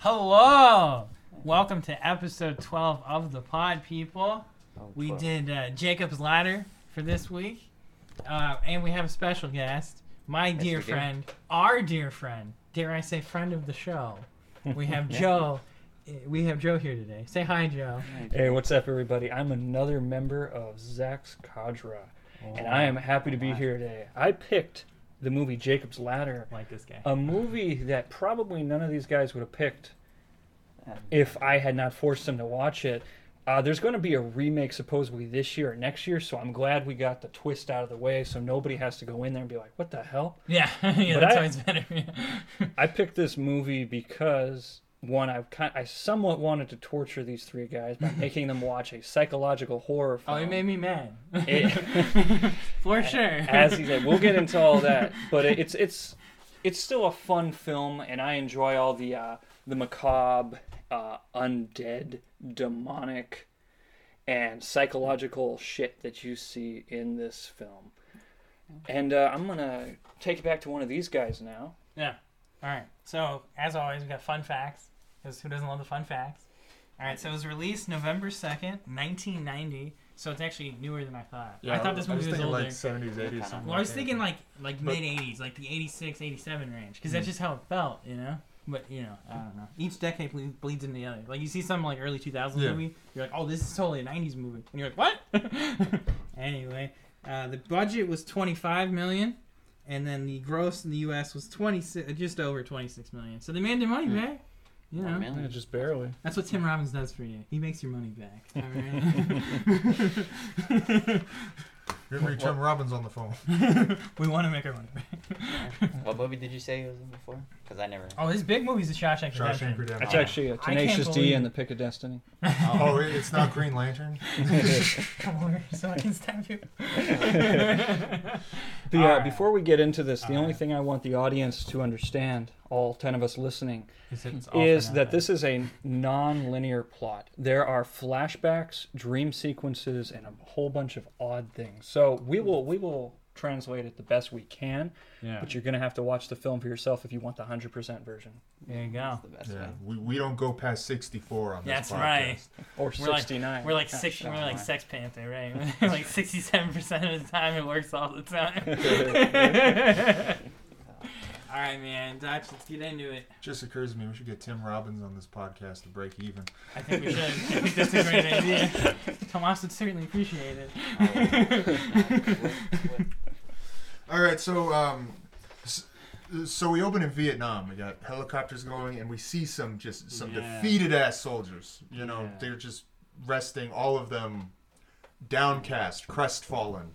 Hello! Welcome to episode 12 of the Pod People. Oh, We did uh, Jacob's Ladder for this week. Uh, and we have a special guest, my dear we do. friend, our dear friend, dare I say, friend of the show. We have Joe. uh, We have Joe here today. Say hi, Joe. Hey, what's up, everybody? I'm another member of Zach's Cadre, and I am happy to be here today. I picked the movie Jacob's Ladder, Like this guy. a movie that probably none of these guys would have picked if I had not forced them to watch it. Uh, there's going to be a remake supposedly this year or next year, so I'm glad we got the twist out of the way, so nobody has to go in there and be like, "What the hell?" yeah, yeah But that's I- always better. I picked this movie because one, I've kind, I somewhat wanted to torture these three guys by making them watch a psychological horror oh, film. it made me mad. It- For sure. as he said, we'll get into all that, but it- it's it's it's still a fun film, and I enjoy all the uh, the macabre, uh, undead, demonic, and psychological shit that you see in this film. And uh, I'm gonna take it back to one of these guys now. Yeah. All right. So, as always, we got fun facts. Because who doesn't love the fun facts? All right. So, it was released November 2nd, 1990. So, it's actually newer than I thought. Yeah, I thought this I movie was, thinking older. like 70s, 80s. Kinda. Something well, I was like thinking like like mid 80s, like the 86, 87 range. Because Mm. that's just how it felt, you know? But, you know, I don't know. Each decade ble- bleeds into the other. Like, you see some like early 2000s Yeah. movie, you're like, oh, this is totally a 90s movie. And you're like, what? anyway, uh, the budget was 25 million. And then the gross in the U.S. was 26, just over 26 million. So they made their money Hmm. back. You One know. Yeah, just barely. that's what Tim Robbins does for you. He makes your money back. All right. Get me Tim Robbins on the phone. we want to make our money back. What movie did you say it was in before? Because I never. Oh, his big movie's The Shawshank Shawshank Redemption. Redemption. That's Oh. actually a Tenacious D it. and the Pick of Destiny. Oh, it- it's not Green Lantern. Come over so I can stab you. The, uh, right. Before we get into this, the All only right. thing I want the audience to understand, all 10 of us listening, It's is that this is a non-linear plot. There are flashbacks, dream sequences, and a whole bunch of odd things. So we will we will translate it the best we can, Yeah. but you're gonna have to watch the film for yourself if you want the hundred percent version There you go. That's the best Yeah, we, we don't go past 64 on this That's podcast. right. or We're like- sixty nine. We're like six. We're like. Sex Panther, right? like sixty-seven percent of the time, it works all the time. all right, man. Dutch, let's get into it. Just occurs to me we should get Tim Robbins on this podcast to break even. I think we should. I think that's a great idea. Tomas would certainly appreciate it. All right, so um, so we open in Vietnam. We got helicopters going, and we see some just some Yeah. defeated ass soldiers. You know, Yeah. they're just resting, all of them downcast, crestfallen,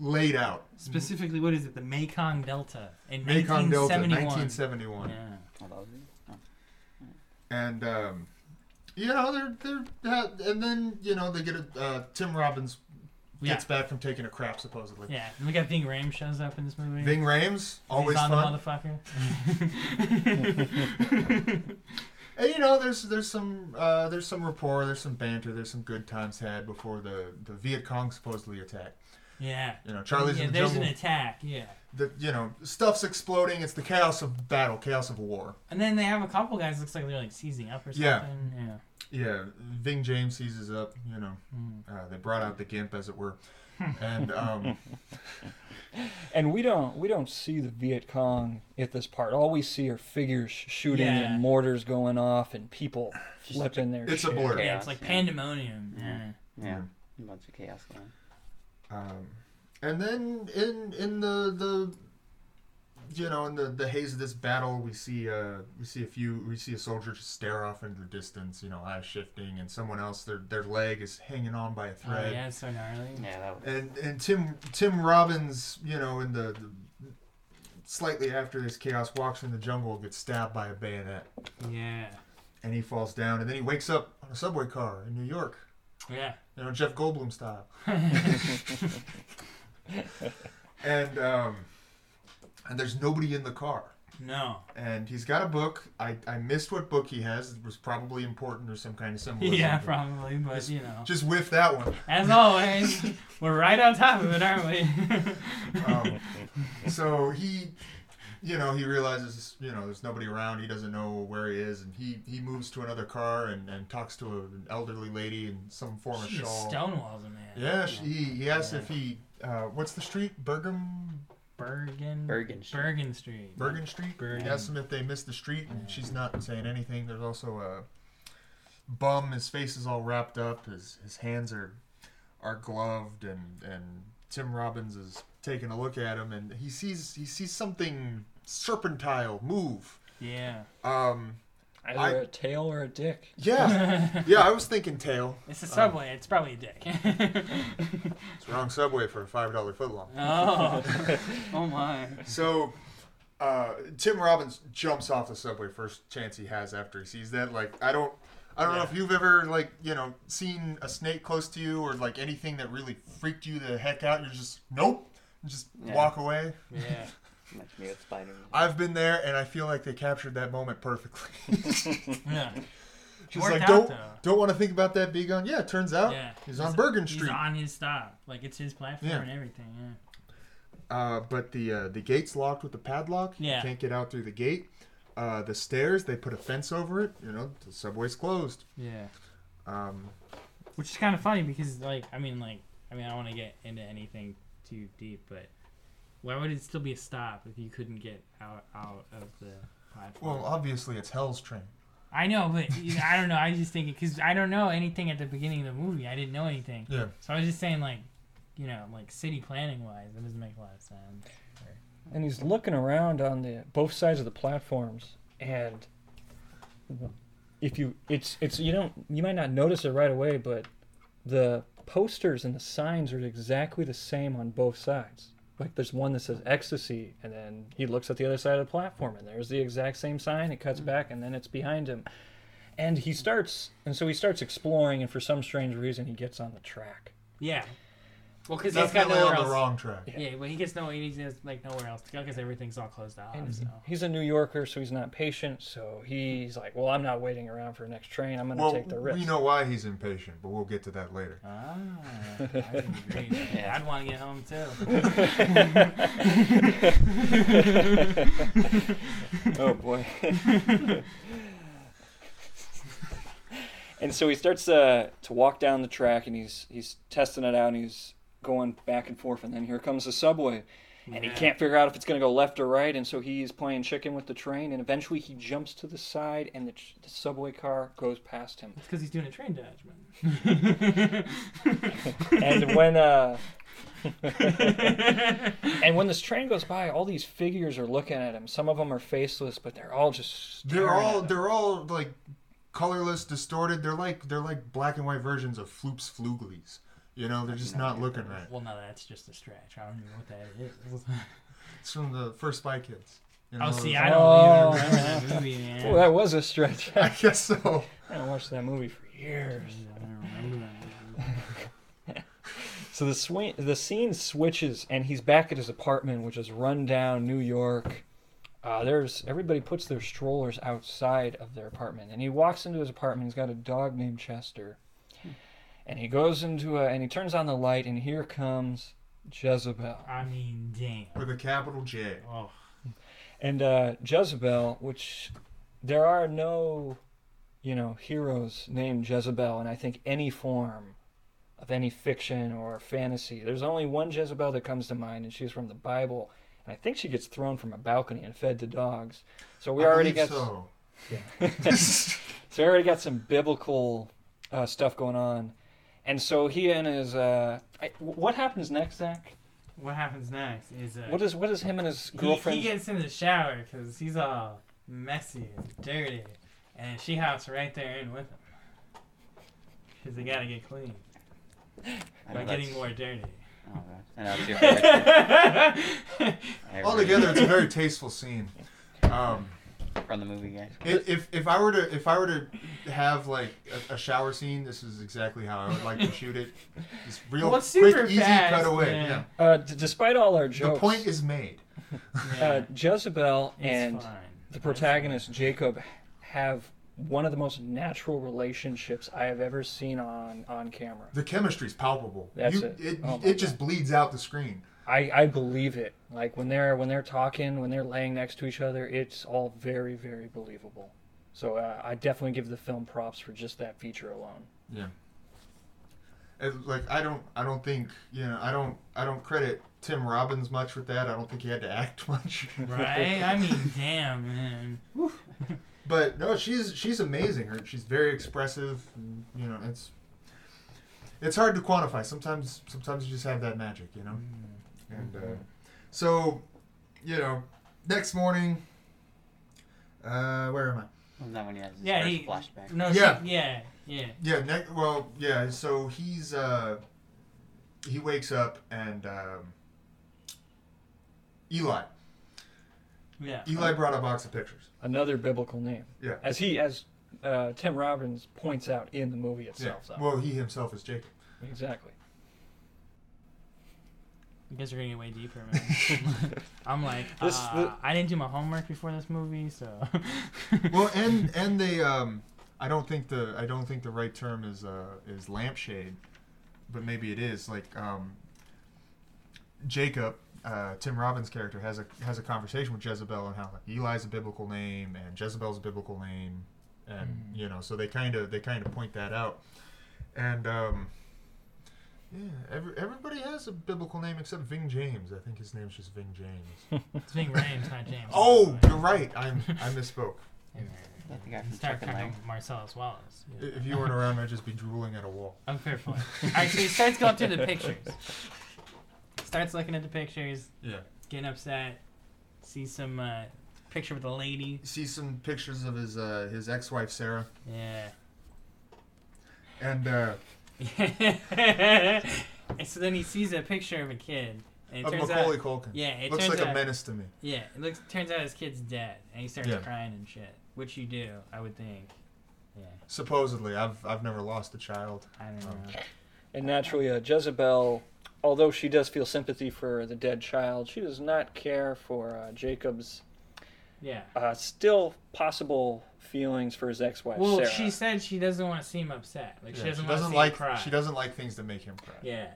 laid out. Specifically, what is it? The Mekong Delta in Mekong Delta, 1971. 1971. Yeah. Oh, that was it? Oh. and um, you know they're they're uh, and then you know they get a uh, Tim Robbins Yeah. gets back from taking a crap supposedly. Yeah. And we got Ving Rhames shows up in this movie. Ving Rhames always He's on fun, the motherfucker. and you know there's there's some uh, there's some rapport, there's some banter, there's some good times had before the the Viet Cong supposedly attack. Yeah. You know Charlie's yeah, in the there's jungle. an attack. Yeah. The you know stuff's exploding. It's the chaos of battle, chaos of war. And then they have a couple guys. Looks like they're like seizing up or something. Yeah. Yeah. Yeah, Ving James seizes up. You know Mm. uh, they brought out the gimp as it were, and um, And we don't we don't see the Viet Cong at this part. All we see are figures shooting Yeah. and mortars going off and people flipping their It's a shit. blur. Yeah, it's like yeah. pandemonium. Yeah. Yeah. Yeah. A bunch of chaos going. Um, and then in in the the you know in the, the haze of this battle we see uh we see a few we see a soldier just stare off into the distance you know eyes shifting and someone else their their leg is hanging on by a Oh, thread yeah, it's so gnarly. Yeah, that was. and and Tim Tim Robbins you know in the, the slightly after this chaos walks in the jungle gets stabbed by a bayonet Yeah. and he falls down and then he wakes up on a subway car in New York Yeah. you know Jeff Goldblum style and um and there's nobody in the car No. and he's got a book I, I missed what book he has it was probably important or some kind of symbolism Yeah, probably, but Just- you know. just whiff that one As always, we're right on top of it, aren't we? um, so he you know, he realizes, you know, there's nobody around. He doesn't know where he is, and he he moves to another car and, and talks to a, an elderly lady in some form of She just shawl. stonewalls a man. Yeah, she, he he asks Yeah. if he uh, what's the street? Bergam Bergen. Bergen Street. Bergen Street. Bergen Street. Bergen. He asks him if they missed the street, and Yeah. she's not saying anything. There's also a bum. His face is all wrapped up. His his hands are are gloved, and and Tim Robbins is taking a look at him, and he sees he sees something serpentile move. Yeah. Um, Either I- a tail or a dick. yeah, yeah. I was thinking tail. It's a subway. it's probably a dick. It's the wrong subway for a five dollar footlong. oh. Oh my. So, uh, Tim Robbins jumps off the subway first chance he has after he sees that. Like, I don't, I don't know if you've ever like, you know, seen a snake close to you or like anything that really freaked you the heck out. You're just nope, just Yeah. walk away. Yeah. Much me with spiders. I've been there, and I feel like they captured that moment perfectly. Yeah. She's worked like, don't, though. don't want to think about that being on. Yeah, it turns out Yeah. he's on Bergen He's Street. on his stop. Like it's his platform Yeah. and everything. Yeah. Uh, but the uh, the gate's locked with the padlock. Yeah. You can't get out through the gate. Uh, the stairs, they put a fence over it. You know, the subway's closed. Yeah. Um, Which is kind of funny because, like, I mean, like, I mean, I don't want to get into anything too deep, but why would it still be a stop if you couldn't get out out of the platform? well, obviously it's Hell's Train. I know, but I don't know. I was just thinking because I don't know anything at the beginning of the movie. I didn't know anything, Yeah. so I was just saying, like, you know, like city planning wise, it doesn't make a lot of sense. and he's looking around on the both sides of the platforms and if you it's it's you don't you might not notice it right away but the posters and the signs are exactly the same on both sides like there's one that says ecstasy and then he looks at the other side of the platform and there's the exact same sign. It cuts hmm. back and then it's behind him. And he starts and so he starts exploring and for some strange reason he gets on the track. Yeah. Well, because he's got Definitely nowhere on else. the wrong track. Yeah, but he gets no. He has like nowhere else to go because everything's all closed off. And So. he's a New Yorker, so he's not patient. So he's like, "Well, I'm not waiting around for the next train. I'm going to Well, take the risk." we know why he's impatient, but we'll get to that later. Ah, I didn't agree. Yeah. I'd want to get home too. oh boy. and so he starts uh, to walk down the track, and he's he's testing it out, and he's going back and forth, and then here comes the subway. And he can't figure out if it's going to go left or right, and so he's playing chicken with the train, and eventually he jumps to the side, and the, tr- the subway car goes past him. It's because he's doing a train dodge, man. and when uh and when this train goes by all these figures are looking at him some of them are faceless but they're all just They're all at him. they're all like colorless, distorted. They're like they're like black and white versions of Floops Fooglies. You know, they're just not looking right. well, no, that's just a stretch. I don't even know what that is. It's from the first Spy Kids. You know, oh, see, those- I don't Oh. even remember that movie, man. oh that was a stretch I i guess so. I haven't watched that movie for years I don't remember that. so the swing the scene switches and he's back at his apartment which is run down new york uh, there's everybody puts their strollers outside of their apartment and he walks into his apartment he's got a dog named chester and he goes into a and he turns on the light and here comes jezebel I mean, damn. With a capital J. Oh, and uh, jezebel which there are no you know heroes named jezebel in i think any form of any fiction or fantasy there's only one jezebel that comes to mind and she's from the bible and i think she gets thrown from a balcony and fed to dogs so we I already believe got so. Yeah. So we already got some biblical uh, stuff going on, and so he and his uh, I, what happens next, Zach? what happens next is uh, What is what is him and his girlfriend? he gets in the shower because he's all messy and dirty, and she hops right there in with him because they gotta get clean by know getting more dirty. Oh, God. I know it's your favorite. I it's a very tasteful scene. Um, from the movie, guys. i- if if I were to if I were to have like a, a shower scene, this is exactly how I would like to shoot it. Just real Well, quick, super easy fast, cutaway. yeah. Yeah. uh, d- despite all our jokes, The point is made. uh, Jezebel It's and fine. the protagonist Jacob have one of the most natural relationships I have ever seen on on camera. The chemistry's palpable. That's You- it. It, Oh it just bleeds out the screen. I, I believe it. Like when they're when they're talking, when they're laying next to each other, it's all very very believable. So uh, I definitely give the film props for just that feature alone. Yeah. And, like I don't I don't think you know I don't I don't credit Tim Robbins much with that. I don't think he had to act much. Right? I mean, damn, man. But no, she's she's amazing. Her she's very expressive. And, you know, it's it's hard to quantify. Sometimes sometimes you just have that magic, you know. And uh, so, you know, next morning. Uh, where am I? Wasn't that when he has his Yeah, first he- flashback? No, Yeah. she, yeah, yeah. Yeah. Ne- well, yeah. So he's uh, he wakes up and um, Eli. Yeah. Eli brought a box of pictures. Another biblical name, Yeah. as he as uh, Tim Robbins points out in the movie Yeah. itself. though. Well, he himself is Jacob. exactly. You guys are getting way deeper, man. I'm like, This- uh, the- I didn't do my homework before this movie, so. Well, and and they um, I don't think the I don't think the right term is uh is lampshade, but maybe it is like um. Jacob, uh, Tim Robbins' character, has a has a conversation with Jezebel and how like, Eli's a biblical name and Jezebel's a biblical name, and Mhm. you know, so they kind of they kind of point that out, and um. Yeah, every, everybody has a biblical name except Ving James. I think his name's just Ving James. it's Ving Rhames, not James. oh, you're right. I'm I misspoke. Hey, man. The guy from Start Chicken talking Leg. Marcellus Wallace. I- If you weren't around, I'd just be drooling at a wall. I'm fair point. Alright, so he starts going through the pictures. Starts looking at the pictures, Yeah. getting upset, See some uh, picture with a lady. see some pictures of his uh, his ex-wife Sarah, Yeah. and uh, and so then he sees a picture of a kid. And it of turns Macaulay out, Culkin. yeah, it looks like out, a menace to me. yeah, it looks turns out his kid's dead, and he starts Yeah. crying and shit, which you do, I would think. Yeah, Supposedly, I've I've never lost a child. I don't Um, know. And naturally, uh, Jezebel, although she does feel sympathy for the dead child, she does not care for uh, Jacob's Yeah. uh, still possible feelings for his ex-wife Well, Sarah. she said she doesn't want to seem upset. Like she doesn't, she want to doesn't see like him cry. she doesn't like things that make him cry. Yeah.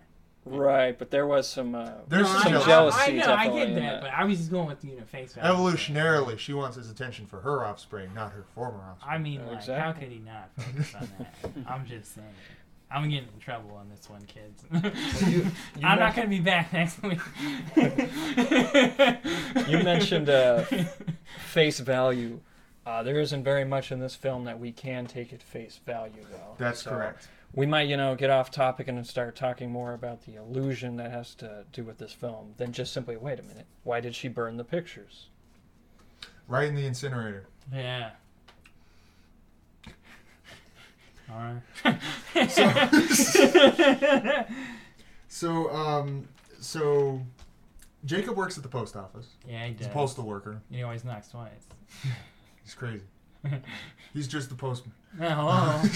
right, but there was some uh, There's no, some I know, jealousy I, I know, I get that, that. but I was just going with you know face value. Evolutionarily, she wants his attention for her offspring, not her former offspring. I mean, Oh, like, how could he not focus on that? I'm just saying. I'm getting in trouble on this one, kids. you- you I'm not gonna be back next week. You mentioned uh, face value. Uh, there isn't very much in this film that we can take at face value, though. That's So correct. We might, you know, get off topic and start talking more about the illusion that has to do with this film than just simply, wait a minute, why did she burn the pictures? Right in the incinerator. yeah. All right. So um, so Jacob works at the post office. yeah, he does. He's a postal worker. He always knocks twice. He's crazy. He's just the postman. Oh,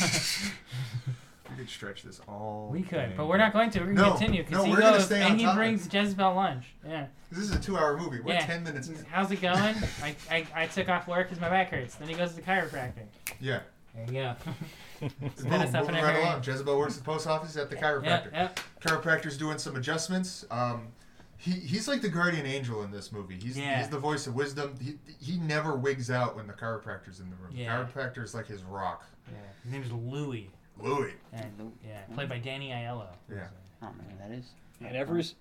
We could stretch this all. we could, day. but we're not going to. We're gonna No, continue because no, he we're gonna goes stay on and he topic. brings Jezebel lunch. Yeah. This is a two-hour movie. We're Yeah. ten minutes in. How's it going? I, I, I took off work because my back hurts. Then he goes to the chiropractor. Yeah. There you go. Boom, Spin us up moving right along. Jezebel works at the post office at the Yeah, chiropractor. yeah. Chiropractor's doing some adjustments. Um, he, he's like the guardian angel in this movie. He's, Yeah. he's the voice of wisdom. He, he never wigs out when the chiropractor's in the room. Yeah. The chiropractor's like his rock. yeah. His name's Louis. Louis. And, yeah, played by Danny Aiello. Yeah. I don't who that is. And every, s-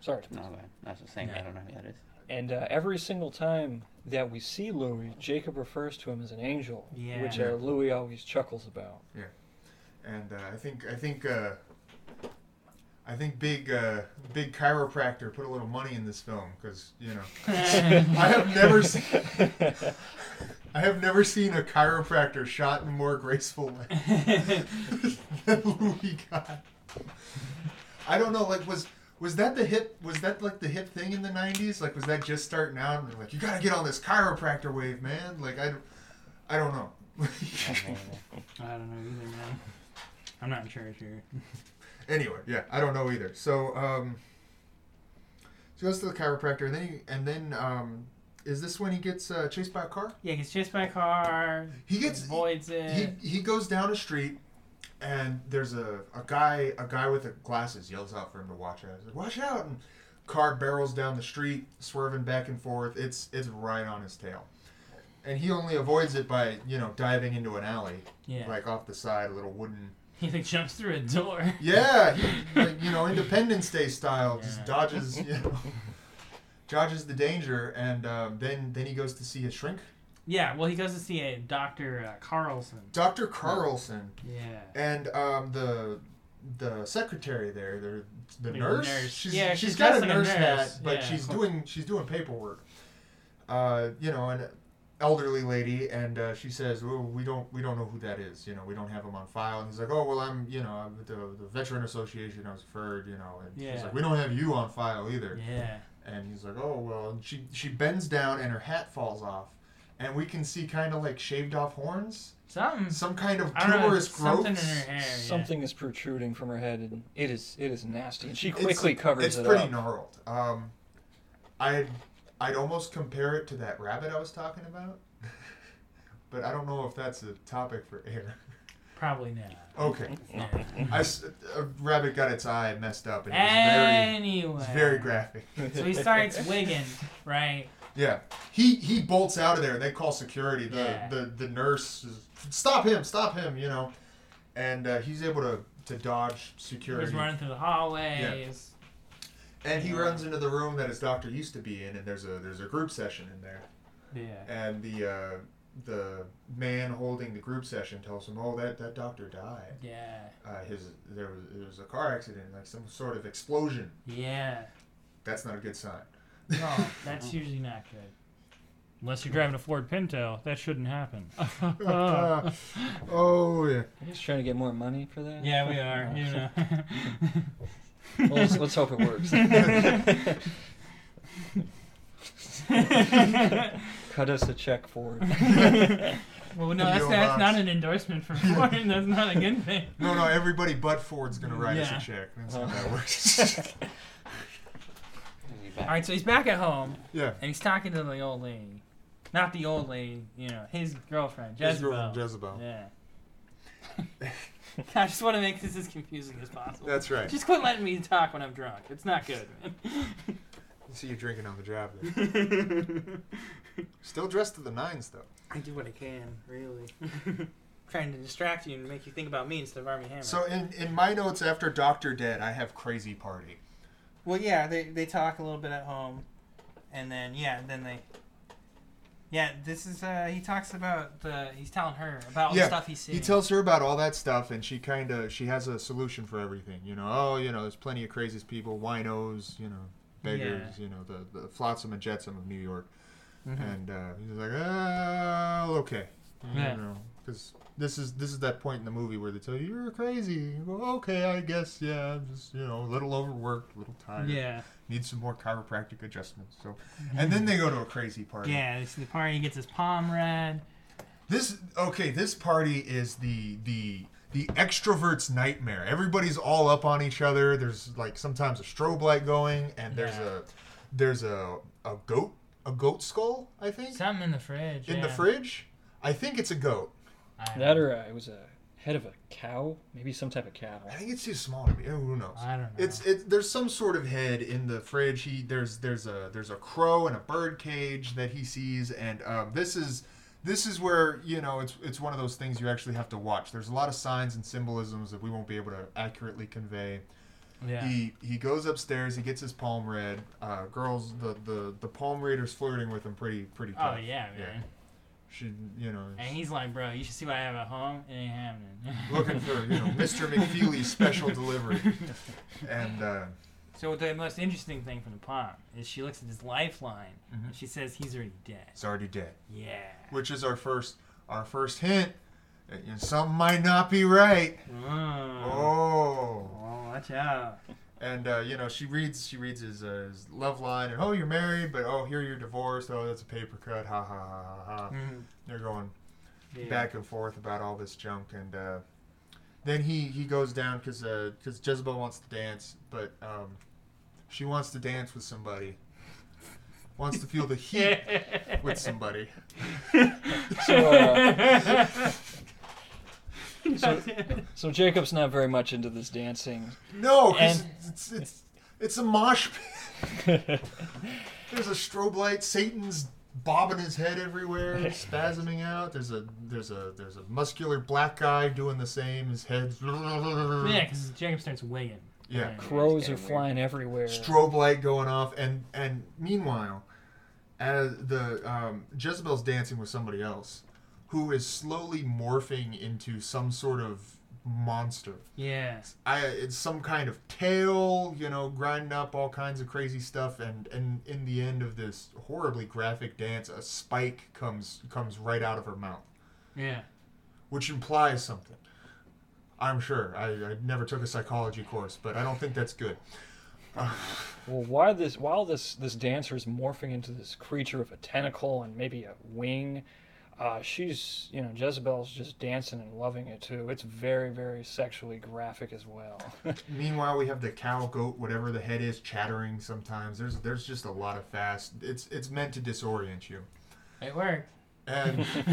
sorry, No, go ahead. I was Yeah. I don't know who that is. and uh, every single time that we see Louis, Jacob refers to him as an angel, Yeah. which uh, Louis always chuckles about. Yeah, and uh, I think I think uh, I think big uh, big chiropractor put a little money in this film because you know I have never seen I have never seen a chiropractor shot in a more graceful way than Louis got. I don't know, like was was that the hip was that like the hip thing in the nineties? Like was that just starting out and they're like, you gotta get on this chiropractor wave, man? Like I, I don't know. I don't know either, man. I'm not in charge here. Anyway, yeah, I don't know either. So um so he goes to the chiropractor and then he, and then um is this when he gets uh, chased by a car? Yeah, he gets chased by a car. He gets avoids it. he he goes down a street and there's a, a guy a guy with glasses yells out for him to watch out. He's like, watch out and car barrels down the street, swerving back and forth. It's it's right on his tail, and he only avoids it by you know diving into an alley, Yeah. like off the side, a little wooden. He like jumps through a door. Yeah, he, like, you know, Independence Day style, just dodges, you know, dodges the danger, and um, then then he goes to see a shrink, Yeah. Well, he goes to see a Doctor uh, Carlson. Doctor Carlson, Yeah. and um, the the secretary there, the the The nurse. nurse. She's, Yeah, she's she's got a nurse, hat, but yeah. she's doing she's doing paperwork. Uh, you know, an elderly lady, and uh, she says, "Well, we don't we don't know who that is. You know, we don't have him on file." And he's like, "Oh, well, I'm you know I'm with the, the veteran association. I was referred. You know." And Yeah. she's like, "We don't have you on file either." Yeah. And he's like, "Oh, well." And she she bends down, and her hat falls off. And we can see kind of like shaved off horns, Something. some kind of I don't tumorous growth. Something in her hair. yeah. Something is protruding from her head, and it is it is nasty. And she It's- quickly covers it's it pretty up. gnarled. Um, I'd I'd almost compare it to that rabbit I was talking about, but I don't know if that's a topic for air. Probably not. Okay, Yeah. I s- a rabbit got its eye messed up and it was very Anyway. it's very graphic. So he starts wigging, right? Yeah, he he bolts out of there. And they call security. The Yeah. the the nurse is, stop him, stop him. You know, and uh, he's able to to dodge security. He's running through the hallways. And he runs into the room that his doctor used to be in, and there's a there's a group session in there. Yeah. And the uh, the man holding the group session tells him, "Oh, that, that doctor died. Yeah. Uh, his there was there was a car accident, like some sort of explosion. Yeah. That's not a good sign." No, that's usually not good. Unless you're driving a Ford Pinto, that shouldn't happen. oh yeah. He's trying to get more money for that. yeah, we are. You know. Well, let's, let's hope it works. Cut us a check for it. well, no, that's, that's not an endorsement for Ford. that's not a good thing. No, no. Everybody but Ford's gonna write Yeah. us a check. That's uh-huh. how Oh. that works. All right, so he's back at home yeah. and he's talking to the old lady, not the old lady. You know, his girlfriend, His Jezebel. girlfriend, Jezebel. Yeah. I just want to make this as confusing as possible. That's right. Just quit letting me talk when I'm drunk. It's not good, see you drinking on the job. There. man. Still dressed to the nines though. I do what I can, really. Trying to distract you and make you think about me instead of Armie Hammer. So in in my notes after Doctor Dead, I have crazy party. well, yeah, they they talk a little bit at home, and then yeah, then they. Yeah, this is uh he talks about the he's telling her about all Yeah, the stuff he's seeing. He tells her about all that stuff, and she kind of she has a solution for everything. You know, oh, you know, there's plenty of craziest people, winos, you know, beggars, you know, the the flotsam and jetsam of New York. Mhm. And uh, he's like, oh, okay, Yeah. you know, because this is this is that point in the movie where they tell you you're crazy. You go, okay, I guess, yeah, I'm just you know a little overworked, a little tired, Yeah. Need some more chiropractic adjustments. So, and then they go to a crazy party. Yeah, this is the party. He gets his palm read. This okay. This party is the the the extrovert's nightmare. Everybody's all up on each other. There's like sometimes a strobe light going, and there's Yeah. a there's a a goat a goat skull. I think Something in the fridge. in the fridge. I think it's a goat. I don't That know. or uh, it was a head of a cow, maybe some type of cow. I think it's too small to be. Oh, who knows? I don't know. It's it. There's some sort of head in the fridge. He there's there's a there's a crow and a bird cage that he sees, and um, this is this is where you know it's it's one of those things you actually have to watch. There's a lot of signs and symbolisms that we won't be able to accurately convey. yeah. He he goes upstairs. He gets his palm read. Uh, girls, the the the palm reader's flirting with him pretty pretty oh tough. yeah, man. She you know And he's like, bro, you should see what I have at home. It ain't happening. looking for you know Mr. McFeely's special delivery, and. Uh, So the most interesting thing from the palm is she looks at his lifeline Mhm. and she says he's already dead. It's already dead. Yeah. Which is our first our first hint. that, you know, something might not be right. Oh. Oh. Oh, watch out. And uh, you know, she reads she reads his, uh, his love line and oh you're married, but oh here you're divorced. Oh that's a paper cut. Ha ha ha ha ha. Mhm. They're going Yeah. back and forth about all this junk and uh, then he he goes down because because Jezebel wants to dance, but um, she wants to dance with somebody. Wants to feel the heat with somebody. So, uh, so, so Jacob's not very much into this dancing. No, 'cause And- it's, it's It's a mosh pit. There's a strobe light. Satan's bobbing his head everywhere, spasming out. There's a there's a there's a muscular black guy doing the same. His head's Yeah, because Jacob starts wigging. Yeah. And- Crows getting are weird. flying everywhere. strobe light going off, and and meanwhile, as the um, Jezebel's dancing with somebody else, who is slowly morphing into some sort of monster. Yeah. I it's some kind of tail, you know, grinding up all kinds of crazy stuff, and and in the end of this horribly graphic dance, a spike comes comes right out of her mouth, Yeah. which implies something. I'm sure. I, I never took a psychology course, but I don't think that's good. Well, while this while this this dancer is morphing into this creature with a tentacle and maybe a wing, uh, she's you know Jezebel's just dancing and loving it too. It's very very sexually graphic as well. Meanwhile, we have the cow, goat, whatever the head is, chattering. Sometimes there's there's just a lot of fast. It's it's meant to disorient you. It worked. And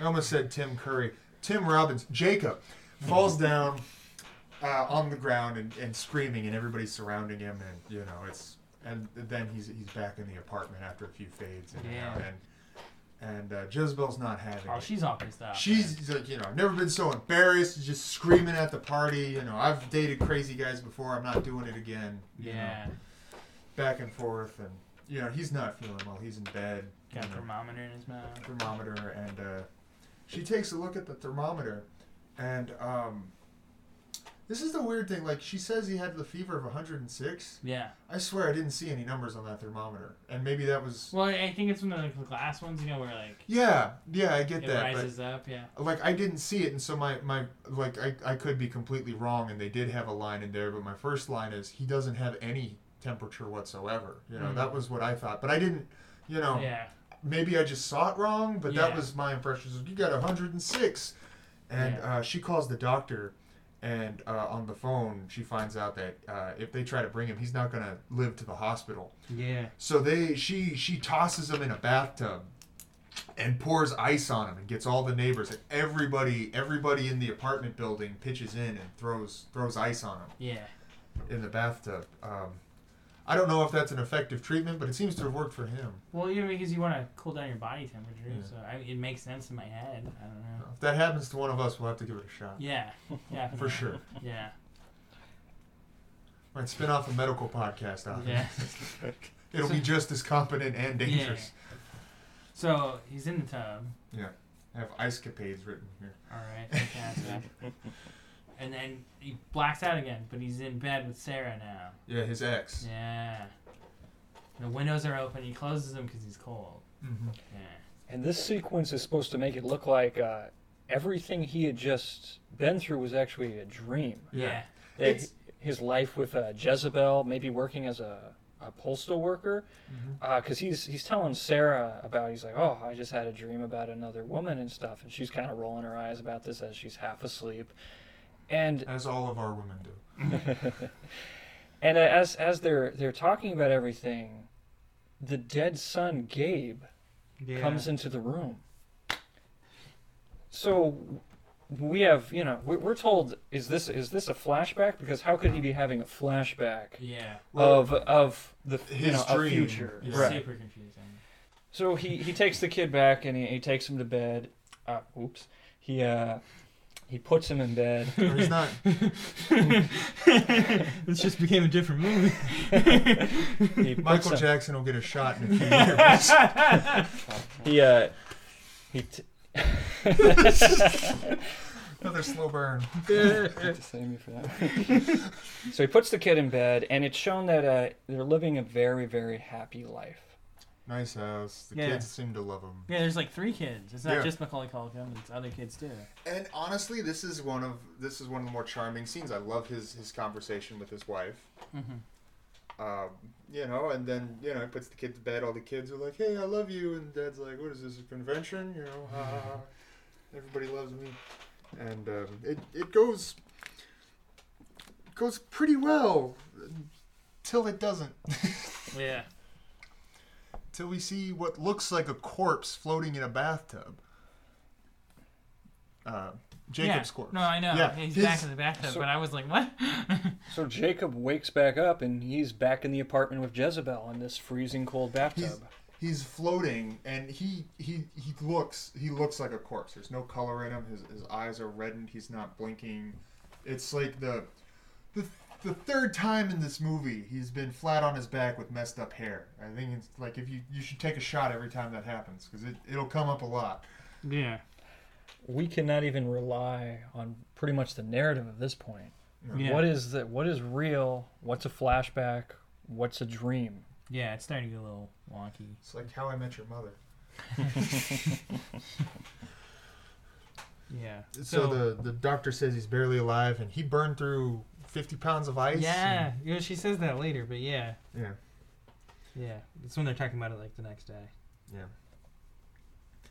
I almost said Tim Curry. Tim Robbins, Jacob, falls down uh, on the ground and, and screaming, and everybody's surrounding him, and you know it's and then he's he's back in the apartment after a few fades, and Yeah. and and uh, Jezebel's not having Oh, it. she's all pissed off. She's like, you know, I've never been so embarrassed, just screaming at the party. You know, I've dated crazy guys before. I'm not doing it again. you know, Yeah. back and forth, and you know, he's not feeling well. He's in bed. Got a know, thermometer in his mouth. thermometer, and uh, she takes a look at the thermometer, and um, this is the weird thing. Like she says, he had the fever of 106. Yeah. I swear I didn't see any numbers on that thermometer, and maybe that was. Well, I think it's one of like, the glass ones, you know, where like Yeah, yeah, I get it that, but rises up. Yeah. like I didn't see it, and so my my like I I could be completely wrong, and they did have a line in there, but my first line is he doesn't have any temperature whatsoever. You know, Mhm. that was what I thought, but I didn't. You know, Yeah. maybe I just saw it wrong, but that was my impression. So you got 106, and Yeah. uh, she calls the doctor, and uh, on the phone she finds out that uh, if they try to bring him, he's not gonna live to the hospital. Yeah. So they she she tosses him in a bathtub. And pours ice on him and gets all the neighbors and everybody everybody in the apartment building pitches in and throws throws ice on him Yeah. in the bathtub. Um, I don't know if that's an effective treatment, but it seems to have worked for him. Well, even because you want to cool down your body temperature, Yeah. so I, it makes sense in my head. I don't know. If that happens to one of us, we'll have to give it a shot. Yeah. Yeah. For sure. Yeah. Might spin off a medical podcast out Yeah. It'll be just as competent and dangerous. So he's in the tub. Yeah. I have ice capades written here. All right. Fantastic. and then he blacks out again, but he's in bed with Sarah now. Yeah, his ex. Yeah. The windows are open. He closes them because he's cold. Mm-hmm. Yeah. And this sequence is supposed to make it look like uh, everything he had just been through was actually a dream. Yeah. That It's- his life with uh, Jezebel, maybe working as a, a postal worker, Mm-hmm. because he's he's telling Sarah about he's like, oh, I just had a dream about another woman and stuff, and she's kind of rolling her eyes about this as she's half asleep, and As all of our women do. and as as they're they're talking about everything, the dead son Gabe Yeah. comes into the room. So we have, you know, we're, we're told is this is this a flashback? Because how could he be having a flashback Yeah. Well, of of the you his know dream future? is- Right. Super confusing. So he he takes the kid back and he, he takes him to bed. Uh, oops. He uh he puts him in bed. or he's not. this just became a different movie. He puts Michael him- Jackson will get a shot in a few years. He uh he. T- Another slow burn. to save me for that. so he puts the kid in bed, and it's shown that uh, they're living a very, very happy life. Nice house. The Yeah. kids seem to love him. Yeah, there's like three kids. It's not Yeah. just Macaulay Culkin. It's other kids too. And honestly, this is one of this is one of the more charming scenes. I love his his conversation with his wife. Mm-hmm. Um, you know, and then you know he puts the kid to bed. All the kids are like, "Hey, I love you," and Dad's like, "What is this a convention?" You know, ha, ha, ha. everybody loves me, and um, it it goes goes pretty well till it doesn't. Yeah. Till we see what looks like a corpse floating in a bathtub. Uh, Jacob's yeah. corpse. No, I know. Yeah, He's his- back in the bathtub, so- but I was like, what? So Jacob wakes back up and he's back in the apartment with Jezebel in this freezing cold bathtub. He's floating, and he he he looks he looks like a corpse. There's no color in him. His his eyes are reddened. He's not blinking. It's like the the the third time in this movie he's been flat on his back with messed up hair. I think it's like if you you should take a shot every time that happens because it it'll come up a lot. Yeah. We cannot even rely on pretty much the narrative at this point. Yeah. What is the what is real? What's a flashback? What's a dream? Yeah, it's starting to get a little wonky. It's like How I Met Your Mother. Yeah. So, the the doctor says he's barely alive, and he burned through fifty pounds of ice. Yeah, yeah, she says that later, but yeah, yeah. yeah, that's when they're talking about it like the next day. Yeah.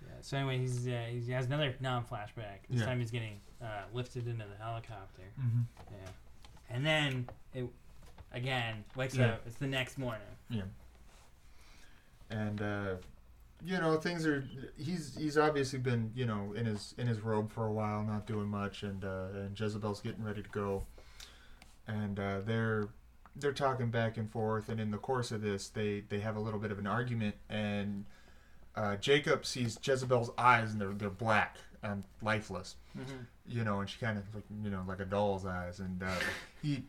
Yeah. So anyway, he's, uh, he's he has another non-flashback. This Yeah. time he's getting uh, lifted into the helicopter. Mm-hmm. Yeah. And then it again wakes Yeah. up. It's the next morning. Yeah. And uh, you know things are he's he's obviously been you know in his in his robe for a while not doing much and uh, and Jezebel's getting ready to go and uh, they're they're talking back and forth and in the course of this they they have a little bit of an argument and uh, Jacob sees Jezebel's eyes and they're they're black and lifeless you know, and she kind of like you know like a doll's eyes, and uh, he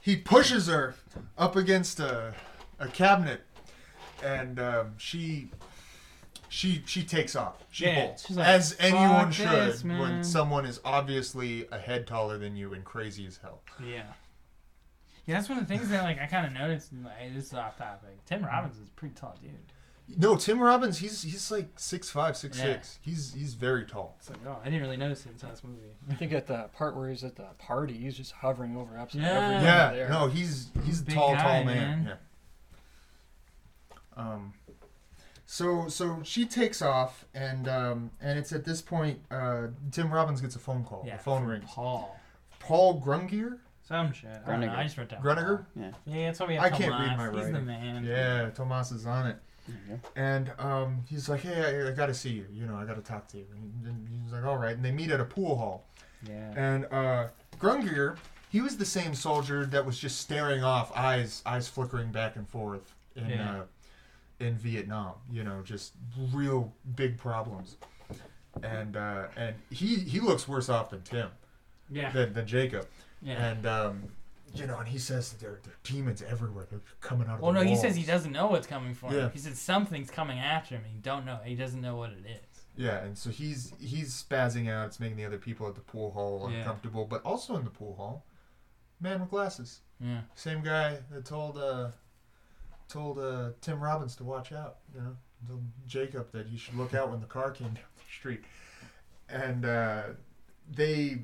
he pushes her up against a a cabinet, and um, she she she takes off. She Yeah, bolts like, as anyone "Fuck should this, when someone is obviously a head taller than you and crazy as hell. Yeah. Yeah, that's one of the things that like I kind of noticed. Like, this is off topic. Tim Robbins is a pretty tall dude. No, Tim Robbins, he's he's like six five, six Yeah. six. He's he's very tall. It's like, oh, I didn't really notice it until this movie. I think at the part where he's at the party, he's just hovering over absolutely Yeah. everyone Yeah, there. no, he's he's a tall, guy, tall man. man. Yeah. Um, so so she takes off, and um, and it's at this point uh, Tim Robbins gets a phone call. Yeah, the phone from rings. Paul. Paul Grungier. Some shit. I, don't know, I just wrote down. Gruneger? Yeah. Yeah, that's why we have I can't read my writing. He's the writing. man. Yeah, Tomas is on it, There you and um, he's like, "Hey, I, I got to see you. You know, I got to talk to you." And he- he's like, "All right," and they meet at a pool hall. Yeah. And uh, Grungier, he was the same soldier that was just staring off, eyes eyes flickering back and forth in Yeah. uh, in Vietnam. You know, just real big problems. And uh, and he he looks worse off than Tim Yeah. than, than Jacob. Yeah. And um, you know, and he says that there there are demons everywhere. They're coming out of Well, no, he says he doesn't know what's coming for Yeah. him. He said something's coming after him. He don't know. He doesn't know what it is. Yeah, and so he's he's spazzing out. It's making the other people at the pool hall Yeah. uncomfortable. But also in the pool hall, man with glasses. Yeah. Same guy that told uh, told uh, Tim Robbins to watch out. You know, told Jacob that he should look out when the car came down the street. And uh, they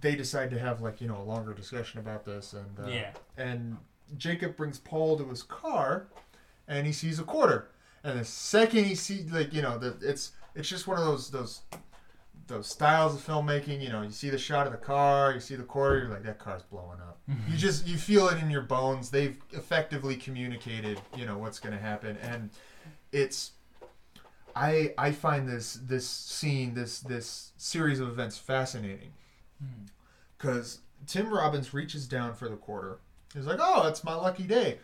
they decide to have like you know a longer discussion about this. And uh, Yeah. and Jacob brings Paul to his car, and he sees a quarter. And the second he sees like you know the it's it's just one of those those those styles of filmmaking. You know, you see the shot of the car, you see the quarter, you're like that car's blowing up. Mm-hmm. you just you feel it in your bones. They've effectively communicated you know what's going to happen, and it's. I, I find this this scene this this series of events fascinating hmm. because Tim Robbins reaches down for the quarter. He's like, "Oh, it's my lucky day."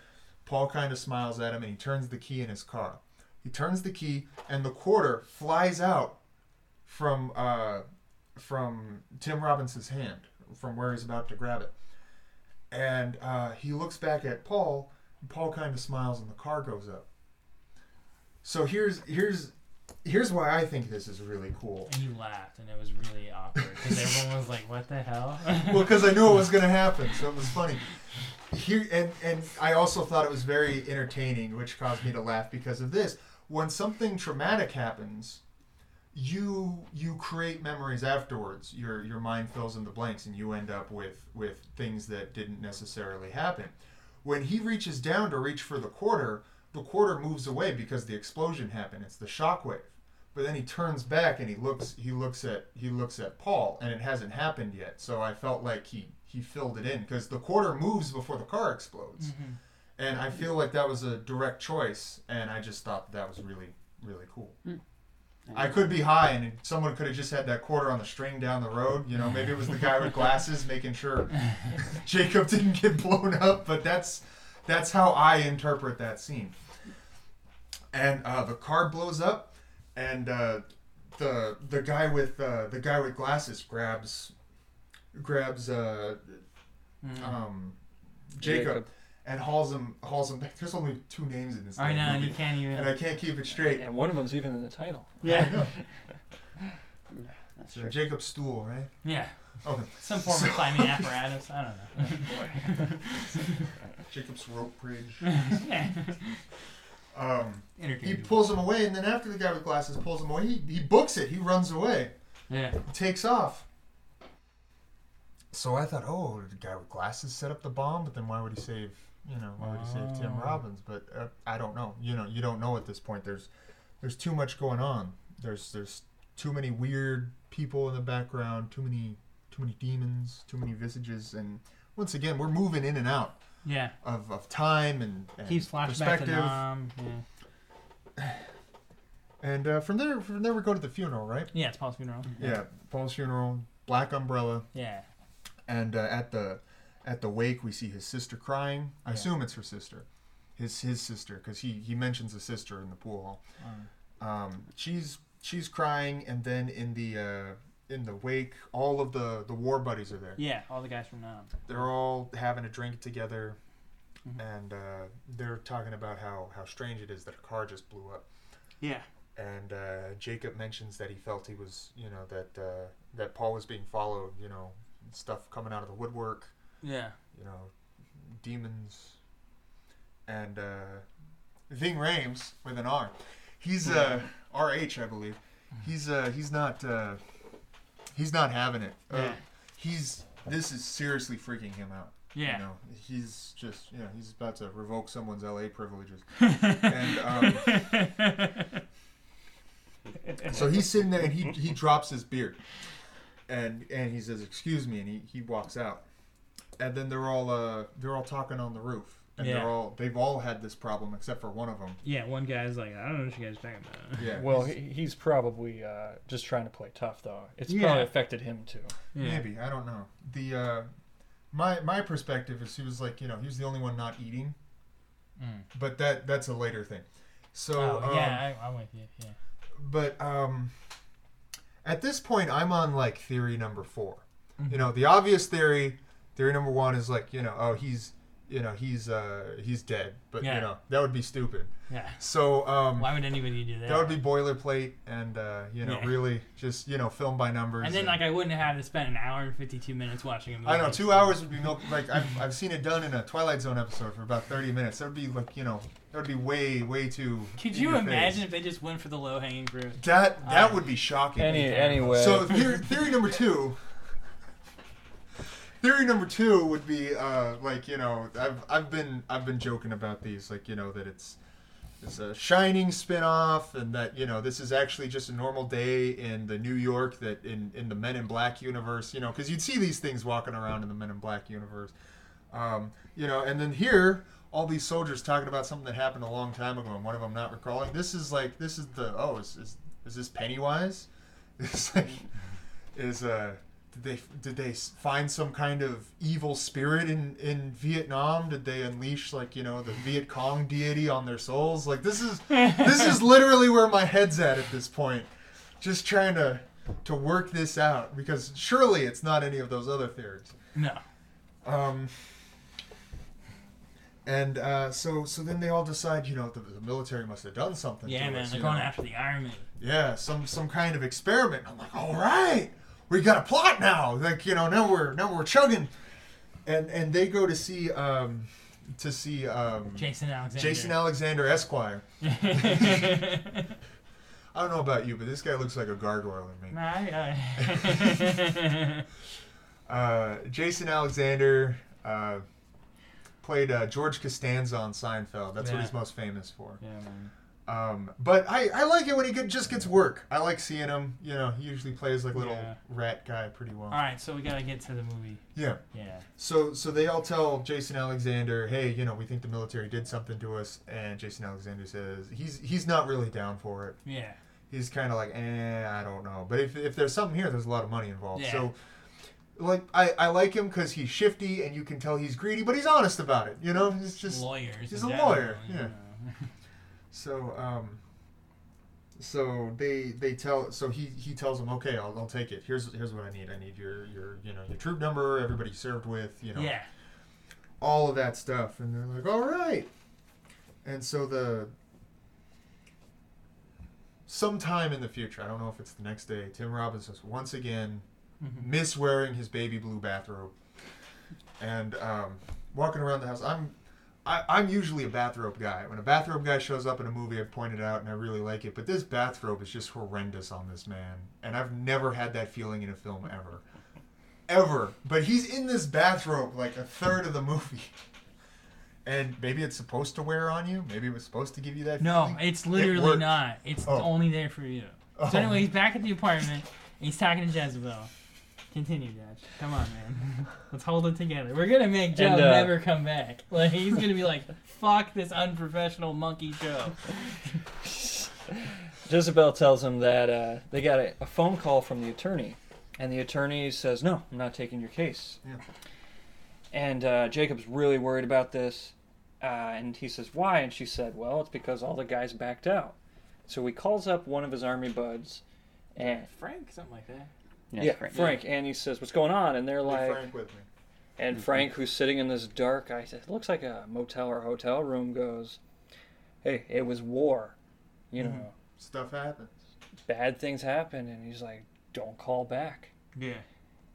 Paul kind of smiles at him and he turns the key in his car. He turns the key and the quarter flies out from uh, from Tim Robbins' hand, from where he's about to grab it. And uh, he looks back at Paul. And Paul kind of smiles and the car goes up. So here's here's here's why I think this is really cool. And you laughed, and it was really awkward because everyone was like, "What the hell?" well, because I knew it was going to happen, so it was funny. Here and and I also thought it was very entertaining, which caused me to laugh because of this. When something traumatic happens, you you create memories afterwards. Your your mind fills in the blanks, and you end up with with things that didn't necessarily happen. When he reaches down to reach for the quarter, the quarter moves away because the explosion happened. It's the shockwave. But then he turns back and he looks he looks at he looks at Paul and it hasn't happened yet. So I felt like he he filled it in because the quarter moves before the car explodes. Mm-hmm. And I feel like that was a direct choice and I just thought that was really really cool. Hmm. I could be high, and someone could have just had that quarter on the string down the road. You know, maybe it was the guy with glasses making sure Jacob didn't get blown up. But that's that's how I interpret that scene. And uh, the car blows up, and uh, the the guy with uh, the guy with glasses grabs grabs uh, Mm. um, Jacob, and hauls him hauls him back. There's only two names in this. I damn know, and you can't even. and I can't keep it straight. And one of them's even in the title. Yeah. That's So true. Jacob's stool, right? Yeah. Okay. Some form of climbing apparatus. I don't know. Jacob's rope bridge. yeah. Um, he pulls him away, and then after the guy with glasses pulls him away, he, he books it. He runs away. Yeah. He takes off. So I thought, oh, the guy with glasses set up the bomb, but then why would he save, you know, why would he save Tim Oh. Robbins? But uh, I don't know. You know, you don't know at this point. There's, there's too much going on. There's, there's too many weird people in the background. Too many, too many demons. Too many visages. And once again, we're moving in and out Yeah. of, of time and, and Keeps flashback to perspective. Nam. Yeah. And uh, from there, from there we go to the funeral, right? Yeah, it's Paul's funeral. Yeah, Paul's funeral, black umbrella, Yeah. and uh, at the at the wake we see his sister crying. I Yeah. assume it's her sister, his his sister, because he he mentions a sister in the pool hall. Um, she's she's crying, and then in the uh, in the wake, all of the the war buddies are there. Yeah, all the guys from Nam. They're all having a drink together, Mhm. and uh, they're talking about how how strange it is that a car just blew up. Yeah. and uh, Jacob mentions that he felt he was, you know, that uh, that Paul was being followed, you know, stuff coming out of the woodwork, Yeah. you know, demons, and uh, Ving Rhames with an R. He's uh, R H, I believe. He's uh, he's not uh, he's not having it. Uh, Yeah. he's this is seriously freaking him out. Yeah. You know, he's just you know he's about to revoke someone's L.A. privileges. and um, So he's sitting there and he, he drops his beard. And and he says, Excuse me, and he, he walks out. And then they're all uh they're all talking on the roof. And Yeah. they're all they've all had this problem except for one of them. yeah, one guy's like, I don't know what you guys are talking about. Yeah. Well, he's- he, he's probably uh, just trying to play tough, though. It's Yeah. probably affected him too. Yeah. maybe, I don't know. The uh my my perspective is he was like, you know, he was the only one not eating. Mm. But that that's a later thing. So oh, um, yeah, I, I'm with you. Yeah. but um at this point i'm on like theory number 4 Mhm. you know the obvious theory theory number one is like you know oh he's you know he's uh he's dead but Yeah. you know that would be stupid Yeah. so um Why would anybody do that? that would be boilerplate and uh you know Yeah. really just you know film by numbers And then, like, I wouldn't have to spend an hour and 52 minutes watching a movie. I know two hours would be milk. Like I've, I've seen it done in a Twilight Zone episode for about thirty minutes. That would be like you know that would be way way too. Could you imagine face. if they just went for the low hanging fruit? That that I- would be shocking. Any anyway. So theory, theory number two. Theory number two would be uh, like you know I've I've been I've been joking about these like you know that it's it's a Shining spin-off and that you know this is actually just a normal day in the New York that in in the Men in Black universe you know because you'd see these things walking around in the Men in Black universe. Um, you know and then here all these soldiers talking about something that happened a long time ago and one of them not recalling this is like this is the oh is is, is this Pennywise? It's like is uh did they did they find some kind of evil spirit in in Vietnam? Did they unleash like you know the Viet Cong deity on their souls? Like this is this is literally where my head's at at this point, just trying to to work this out because surely it's not any of those other theories. No. Um, and uh, so so then they all decide you know the, the military must have done something. Yeah, man, us, they're going know? after the Iron Man. yeah, some some kind of experiment. I'm like, all right, we got a plot now. Like you know, now we're now we're chugging, and and they go to see um to see um Jason Alexander. Jason Alexander Esquire. I don't know about you, but this guy looks like a gargoyle to me. Nah, I- I- Uh, Jason Alexander uh, played uh, George Costanza on Seinfeld. That's what he's most famous for. yeah, man. Um, but I, I like it when he get, just gets work. I like seeing him. You know, he usually plays like a little Yeah. rat guy pretty well. All right, so we gotta get to the movie. Yeah. Yeah. So so they all tell Jason Alexander, hey, you know, we think the military did something to us, and Jason Alexander says he's he's not really down for it. Yeah. he's kind of like, eh, I don't know. But if, if there's something here, there's a lot of money involved. Yeah. So, like, I, I like him because he's shifty and you can tell he's greedy, but he's honest about it. You know, he's just lawyers. he's a lawyer, yeah. so um. So they they tell so he he tells them okay I'll, I'll take it here's here's what I need I need your your you know your troop number everybody you served with you know Yeah. all of that stuff and they're like all right and so the sometime in the future i don't know if it's the next day tim robbins is once again Mhm. miss wearing his baby blue bathrobe and um, walking around the house i'm I, i'm usually a bathrobe guy when a bathrobe guy shows up in a movie i've pointed out and i really like it but this bathrobe is just horrendous on this man and i've never had that feeling in a film ever ever. But he's in this bathrobe like a third of the movie. And maybe it's supposed to wear on you. Maybe it was supposed to give you that. Feeling. No, feeling. it's literally worked. not. It's Oh. only there for you. Oh. So anyway, he's back at the apartment. And he's talking to Jezebel. Continue, Judge. Come on, man. Let's hold it together. We're gonna make Joe And, uh, never come back. Like he's gonna be like, "Fuck this unprofessional monkey Joe." Jezebel tells him that uh, they got a, a phone call from the attorney, and the attorney says, "No, I'm not taking your case." Yeah. And uh, Jacob's really worried about this, uh, and he says, "Why?" And she said, "Well, it's because all the guys backed out." So he calls up one of his army buds, and Frank, something like that. Yes, yeah, Frank. Frank, and he says, "What's going on?" And they're Leave like, Frank with me. and Frank, who's sitting in this dark, I said, it looks like a motel or hotel room, goes, "Hey, it was war, you know, Mhm. Stuff happens. bad things happen," and he's like, "Don't call back." Yeah.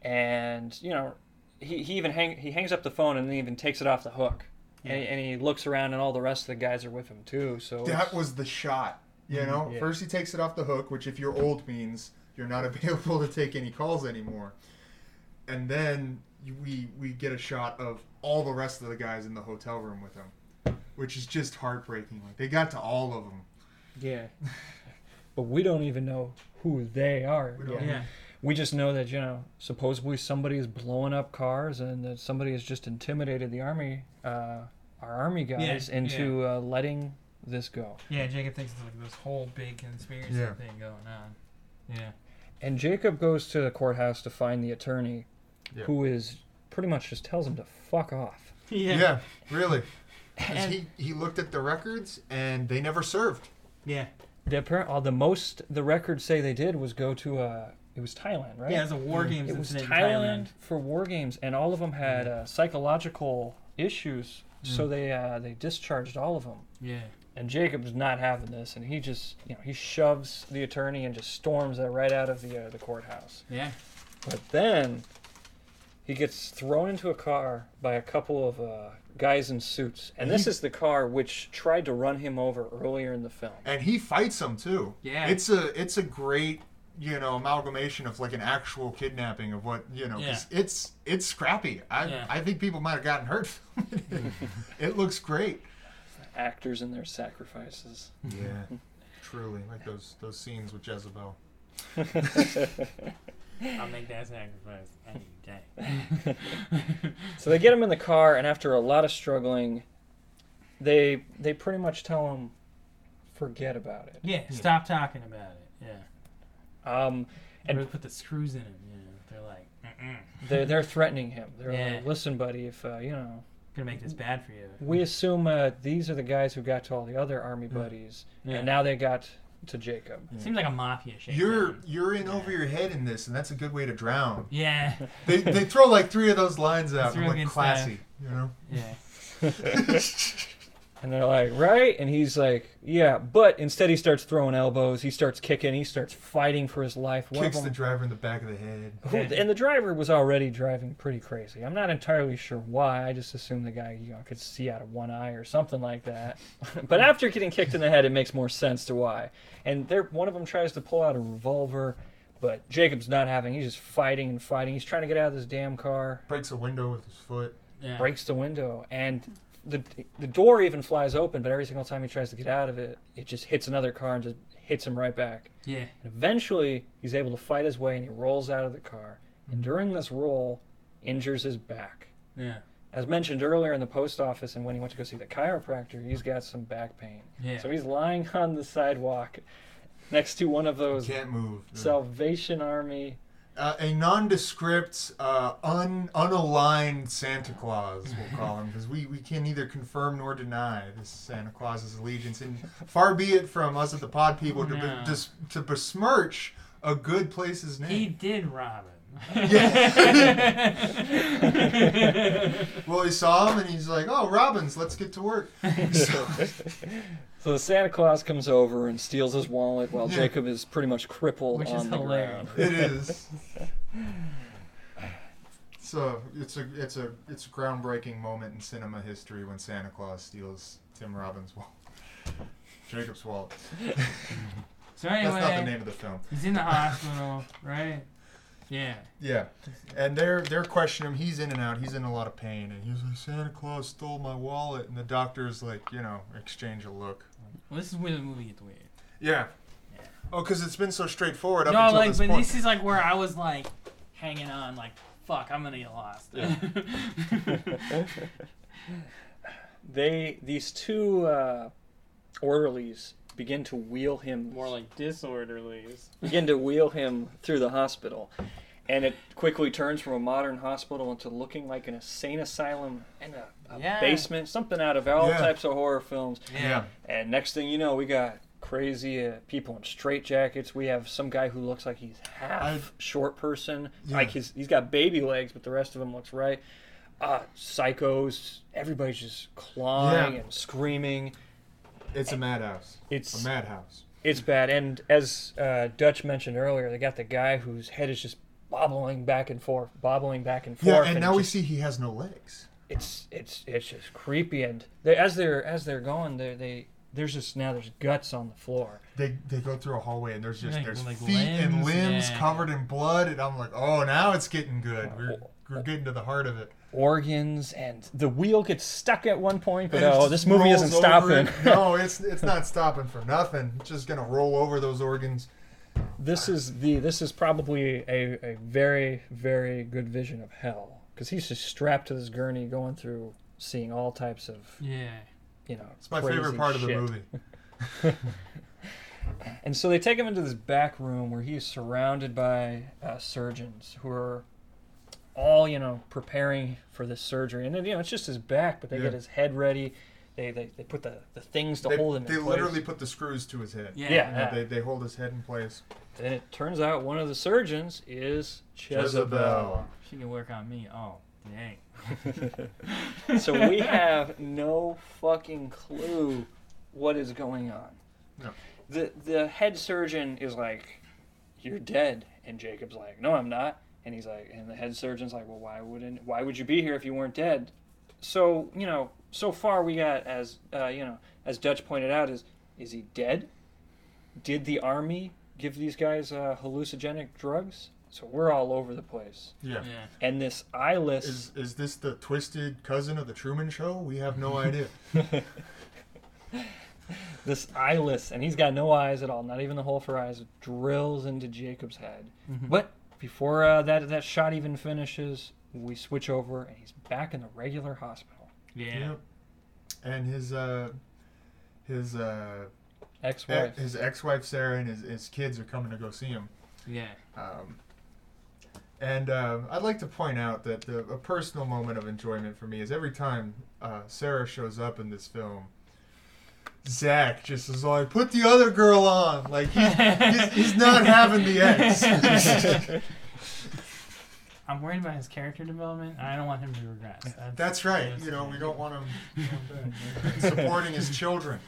and you know he, he even hang, he hangs up the phone and then even takes it off the hook and, Yeah. and he looks around and all the rest of the guys are with him too so That was the shot. You know, Yeah. first he takes it off the hook, which if you're old means you're not available to take any calls anymore. And then we we get a shot of all the rest of the guys in the hotel room with him, which is just heartbreaking. Like they got to all of them. yeah but we don't even know who they are We don't. Yeah. we just know that you know supposedly somebody is blowing up cars and that somebody has just intimidated the army uh, our army guys Yeah, into Uh, letting this go Yeah. Jacob thinks it's like this whole big conspiracy Yeah. thing going on. Yeah. And jacob goes to the courthouse to find the attorney Yeah. who is pretty much just tells him to fuck off Yeah, really. And- he he looked at the records and they never served. Yeah. The apparent, uh, the most the records say they did was go to uh, it was Thailand, right? Yeah. It's a war games it was Thailand, in Thailand. for war games, and all of them had uh, psychological issues, so they uh, they discharged all of them. Yeah. And Jacob's not having this, and he just you know he shoves the attorney and just storms it right out of the uh, the courthouse. Yeah. But then he gets thrown into a car by a couple of uh, guys in suits, and this He- is the car which tried to run him over earlier in the film. And he fights them too. Yeah. It's a it's a great you know amalgamation of like an actual kidnapping of what you know 'cause it's it's scrappy. I Yeah. I think people might have gotten hurt. it looks great. Actors and their sacrifices. Yeah, truly like those those scenes with Jezebel. I'll make that sacrifice any day. So they get him in the car, and after a lot of struggling, they they pretty much tell him, forget about it. yeah. Stop talking about it. Yeah. Um, And and put the screws in him. You know. They're like, Mm-mm. they're they're threatening him. They're Yeah. like, listen, buddy, if uh, you know, gonna make this bad for you. we assume uh, these are the guys who got to all the other army buddies, Yeah. and now they got to Jacob. Seems like a mafia shit. You're you're in over your head in this, and that's a good way to drown. Yeah. They they throw like three of those lines out, It's and real like good classy, you know. Yeah. And they're like, right? And he's like, yeah. But instead, he starts throwing elbows. He starts kicking. He starts fighting for his life. One of Kicks the them- driver in the back of the head. Who, and the driver was already driving pretty crazy. I'm not entirely sure why. I just assumed the guy, you know, could see out of one eye or something like that. but after getting kicked in the head, it makes more sense to why. And there, one of them tries to pull out a revolver, but Jacob's not having. He's just fighting and fighting. He's trying to get out of this damn car, Breaks a window with his foot. Yeah. breaks the window, and the the door even flies open. But every single time he tries to get out of it, it just hits another car and just hits him right back. Yeah. And eventually, he's able to fight his way and he rolls out of the car. And during this roll, injures his back. Yeah. As mentioned earlier in the post office, and when he went to go see the chiropractor, he's got some back pain. Yeah. So he's lying on the sidewalk, next to one of those Can't move. Salvation Army. Uh, a nondescript, uh, un, unaligned Santa Claus, we'll call him, because we, we can neither confirm nor deny this Santa Claus's allegiance. And far be it from us at the Pod People to, be- No. dis, to besmirch a good place's name. He did rob it. Well, he saw him and he's like, "Oh, Robbins, let's get to work." So, So the Santa Claus comes over and steals his wallet while Yeah. Jacob is pretty much crippled Which is on the hilarious. ground. it is. So it's a it's a it's a groundbreaking moment in cinema history when Santa Claus steals Tim Robbins' wallet, Jacob's wallet. so anyway, That's not the name of the film. he's in the hospital, right? Yeah. Yeah, and they're they're questioning him. He's in and out. He's in a lot of pain, and he's like, "Santa Claus stole my wallet," and the doctor's like, you know, exchange a look. Well, this is where the movie gets weird. Yeah. Yeah. Oh, because it's been so straightforward up no, until like, this but point. this is like where I was like hanging on, like, fuck, I'm gonna get lost. They these two uh, orderlies begin to wheel him More like disorderlies. begin to wheel him through the hospital. And it quickly turns from a modern hospital into looking like an insane asylum and a, a Yeah. basement, something out of all Yeah. types of horror films. yeah. And next thing you know, we got crazy uh, people in straitjackets. We have some guy who looks like he's half I've- short person, Yeah. like he's he's got baby legs, but the rest of him looks right. Uh, psychos. Everybody's just clawing Yeah. and screaming. It's a madhouse. It's A madhouse. it's bad. And as uh, Dutch mentioned earlier, they got the guy whose head is just bobbling back and forth, bobbling back and forth. Yeah, and now we just- see he has no legs. it's it's it's just creepy. And they, as they're as they're going, they they there's just now there's guts on the floor. They they go through a hallway and there's just Like- there's like feet and limbs, limbs yeah. covered in blood, and I'm like, oh, now it's getting good. We're we're getting to the heart of it. Organs and the wheel gets stuck at one point but And oh this movie isn't stopping it. No, it's it's not stopping for nothing. It's just gonna roll over those organs. this is the this is probably a, a very very good vision of hell because he's just strapped to this gurney going through seeing all types of Yeah. you know It's my crazy favorite part of the movie. and so they take him into this back room where he's surrounded by uh, surgeons who are all you know preparing for this surgery and then you know it's just his back but they Yeah. get his head ready they, they, they put the, the things to They, hold him they in place. literally put the screws to his head. Yeah. Yeah. You they, they hold his head in place. And it turns out one of the surgeons is Jezebel. Jezebel. She can work on me. Oh, dang. so we have no fucking clue what is going on. No. The the head surgeon is like, "You're dead," and Jacob's like, "No, I'm not." And he's like, and the head surgeon's like, "Well, why wouldn't? Why would you be here if you weren't dead?" So you know, so far we got as uh, you know, as Dutch pointed out, is is he dead? Did the army give these guys uh, hallucinogenic drugs? So we're all over the place. Yeah. Yeah. And this eyeless. Is is this the twisted cousin of the Truman Show? We have no idea. this eyeless, and he's got no eyes at all, not even the hole for eyes, drills into Jacob's head. Mhm. But before uh, that that shot even finishes, we switch over, and he's back in the regular hospital. Yeah. Yep. And his uh his uh Ex-wife. his ex-wife Sarah and his, his kids are coming to go see him. Yeah. Um, and uh, I'd like to point out that the, a personal moment of enjoyment for me is every time uh, Sarah shows up in this film, Zach just is like, "Put the other girl on." Like he's, he's, he's not having the ex. I'm worried about his character development. I don't want him to regress. That's, That's right. that's- You know, we don't want him supporting his children.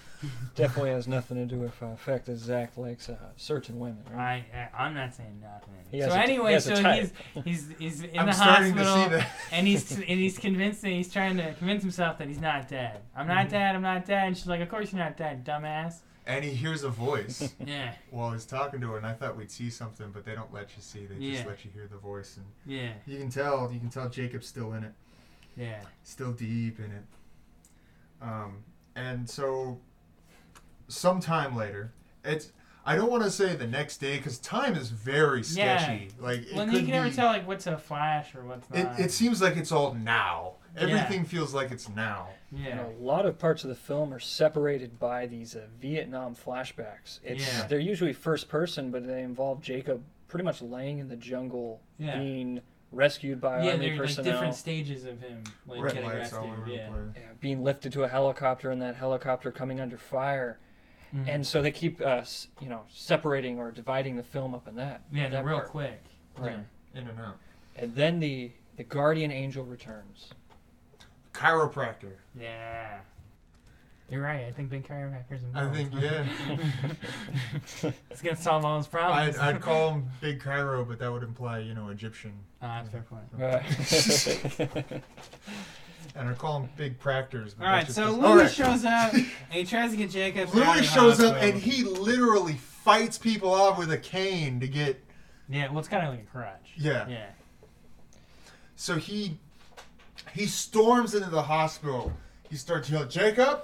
Definitely has nothing to do with uh, the fact that Zach likes uh, certain women. Right? I, I I'm not saying nothing. He has so a t- he anyway, has a so he's he's he's in I'm the hospital, to see that. and he's and he's convinced that he's trying to convince himself that he's not dead. I'm not Mhm. dead. I'm not dead. And she's like, "Of course you're not dead, dumbass." And he hears a voice Yeah. while he's talking to her, and I thought we'd see something, but they don't let you see. They Yeah. just let you hear the voice, and Yeah. you can tell. You can tell Jacob's still in it. Yeah. still deep in it. Um, and so, sometime later, it's. I don't want to say the next day because time is very sketchy. Like it Well, you can never tell like what's a flash or what's It, not. it seems like it's all now. Everything feels like it's now. You Yeah. know, a lot of parts of the film are separated by these uh, Vietnam flashbacks. It's Yeah. they're usually first person, but they involve Jacob pretty much laying in the jungle, Yeah. being rescued by Yeah, army they're like different stages of him like Red getting rescued. over Yeah. yeah, being lifted to a helicopter, and that helicopter coming under fire. Mhm. And so they keep us, you know, separating or dividing the film up in that. yeah, they're that real part. quick. Right. In and out. And then the the guardian angel returns. Chiropractor. Yeah. You're right. I think big chiropractor's I involved. think yeah. it's gonna solve all his I'd, problems. I'd call him Big Cairo, but that would imply you know Egyptian, Oh, that's a fair point. Right. and I'd call him Big Practors. All right, so Louis right. shows up. and he tries to get Jacob. Louis shows up and he literally fights people off with a cane to get. Yeah, well, it's kind of like a crutch. Yeah. Yeah. So he he storms into the hospital. He starts yelling, "Jacob,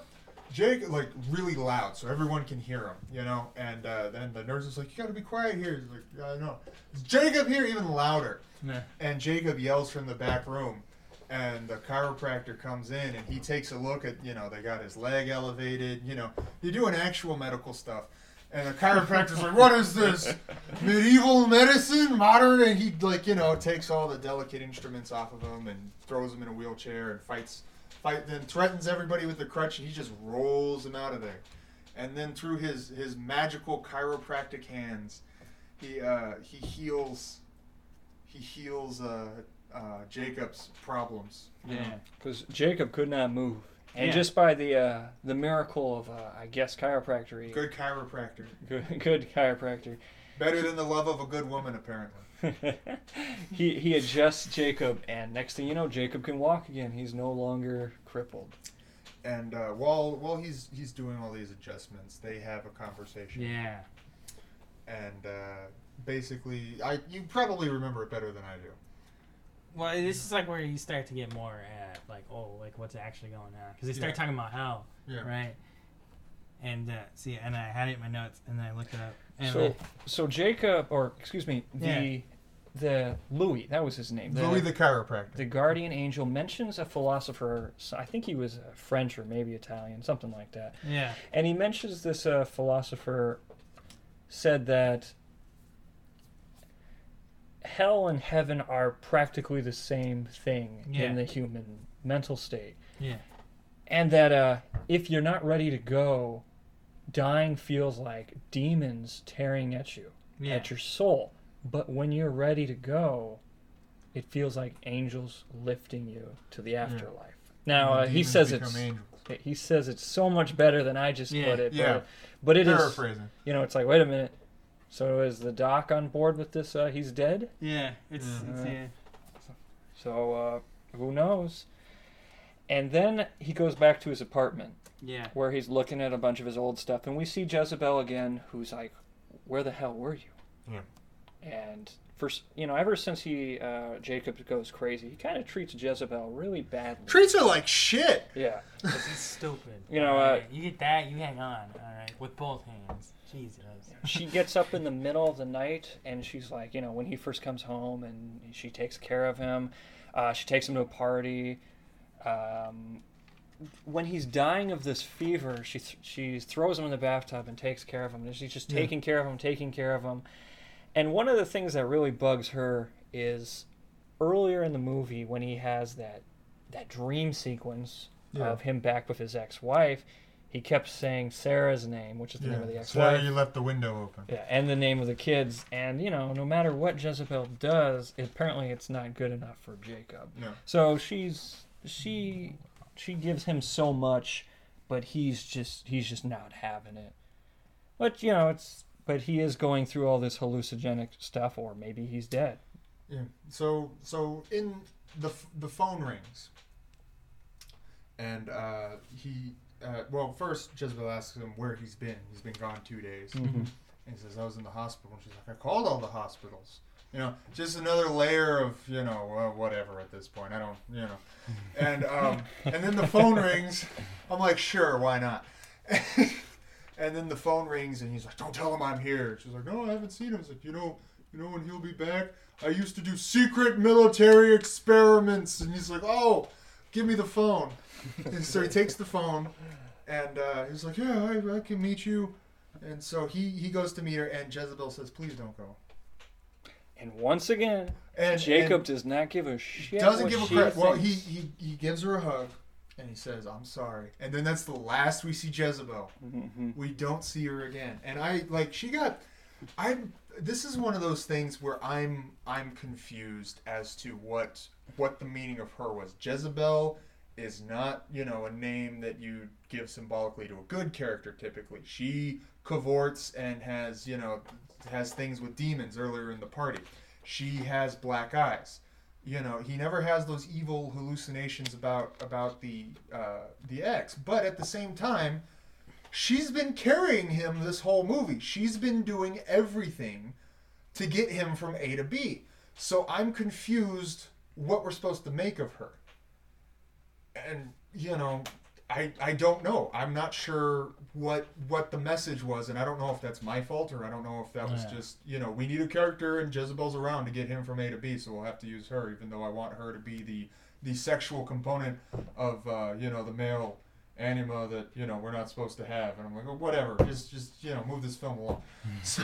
Jacob!" like really loud, so everyone can hear him. You know. And uh, then the nurse is like, "You got to be quiet here." He's like, "Yeah, I know." Is Jacob here? Even louder. Yeah. And Jacob yells from the back room. And the chiropractor comes in and he takes a look at, you know, they got his leg elevated, you know, you're doing actual medical stuff. And the chiropractor's like, what is this? Medieval medicine? Modern? And he, like, you know, takes all the delicate instruments off of him and throws him in a wheelchair and fights, fight, then threatens everybody with the crutch and he just rolls him out of there. And then through his, his magical chiropractic hands, he, uh, he heals, he heals, uh, uh, Jacob's problems. Yeah. Because Jacob could not move, and Yeah. just by the uh, the miracle of uh, I guess chiropractor, Good chiropractor. good, good chiropractor, Better than the love of a good woman, apparently. he he adjusts Jacob, and next thing you know, Jacob can walk again. He's no longer crippled. And uh, while while he's he's doing all these adjustments, they have a conversation. Yeah. And uh, basically, I you probably remember it better than I do. Well, this is like where you start to get more at like, oh, like what's actually going on? Because they start Yeah. talking about hell, Yeah. right? And uh, see, and I had it in my notes, and I looked it up. And So then- so Jacob, or excuse me, the Yeah. the Louis, that was his name. The, Louis the chiropractor. the guardian angel mentions a philosopher. so I think he was uh, French or maybe Italian, something like that. yeah, And he mentions this uh, philosopher said that hell and heaven are practically the same thing Yeah. in the human mental state. yeah, And that uh, if you're not ready to go, dying feels like demons tearing at you, yeah. at your soul. But when you're ready to go, it feels like angels lifting you to the afterlife. Now uh, he says it's angels. he says it's so much better than I just put it. Yeah. But, but it is you know, it's like, wait a minute. So is the doc on board with this? Uh, he's dead. yeah. It's, Yeah. it's yeah. So uh, who knows? And then he goes back to his apartment Yeah. where he's looking at a bunch of his old stuff, and we see Jezebel again, who's like, "Where the hell were you?" Yeah. And first, you know, ever since he uh, Jacob goes crazy, he kind of treats Jezebel really badly. Treats her like shit. yeah. Because he's stupid. You know, uh, you get that, you hang on. All right, with both hands. Jesus. she gets up in the middle of the night and she's like, you know, when he first comes home and she takes care of him, uh, she takes him to a party. Um, when he's dying of this fever, she th- she throws him in the bathtub and takes care of him. And she's just Yeah. taking care of him, taking care of him. And one of the things that really bugs her is earlier in the movie when he has that that dream sequence Yeah. of him back with his ex-wife, he kept saying Sarah's name, which is the Yeah. name of the Sarah, ex-wife. you left the window open. Yeah, and the name of the kids, and you know, no matter what Jezebel does, apparently it's not good enough for Jacob. No. So she's she she gives him so much, but he's just he's just not having it. But you know, it's but he is going through all this hallucinogenic stuff, or maybe he's dead. Yeah. So so in the the phone rings, and uh, he uh, well first Jezebel asks him where he's been. He's been gone two days. Mhm. And he says, I was in the hospital. And she's like, I called all the hospitals. You know, just another layer of, you know, well, whatever at this point. I don't, you know. And um, and then the phone rings. I'm like, sure, why not? and then the phone rings and he's like, don't tell him I'm here. She's like, no, I haven't seen him. He's like, you know, you know when he'll be back? I used to do secret military experiments. And he's like, oh, give me the phone. And so he takes the phone, and uh, he's like, yeah, I, I can meet you. And so he he goes to meet her, and Jezebel says, please don't go. And once again, And Jacob and does not give a shit. doesn't give a crap. Well, he, he he gives her a hug, and he says, "I'm sorry." And then that's the last we see Jezebel. Mhm. We don't see her again. And I like she got. I this is one of those things where I'm I'm confused as to what what the meaning of her was. Jezebel is not you know a name that you give symbolically to a good character typically. She cavorts and has you know has things with demons earlier in the party. She has black eyes. You know, he never has those evil hallucinations about about the uh, the ex. But at the same time, she's been carrying him this whole movie. She's been doing everything to get him from A to B. So I'm confused what we're supposed to make of her. And you know, I I don't know. I'm not sure what what the message was, and I don't know if that's my fault or I don't know if that was Yeah. just you know we need a character and Jezebel's around to get him from A to B, so we'll have to use her, even though I want her to be the the sexual component of uh, you know the male anima that you know we're not supposed to have, and I'm like, oh, whatever, just just you know move this film along. so,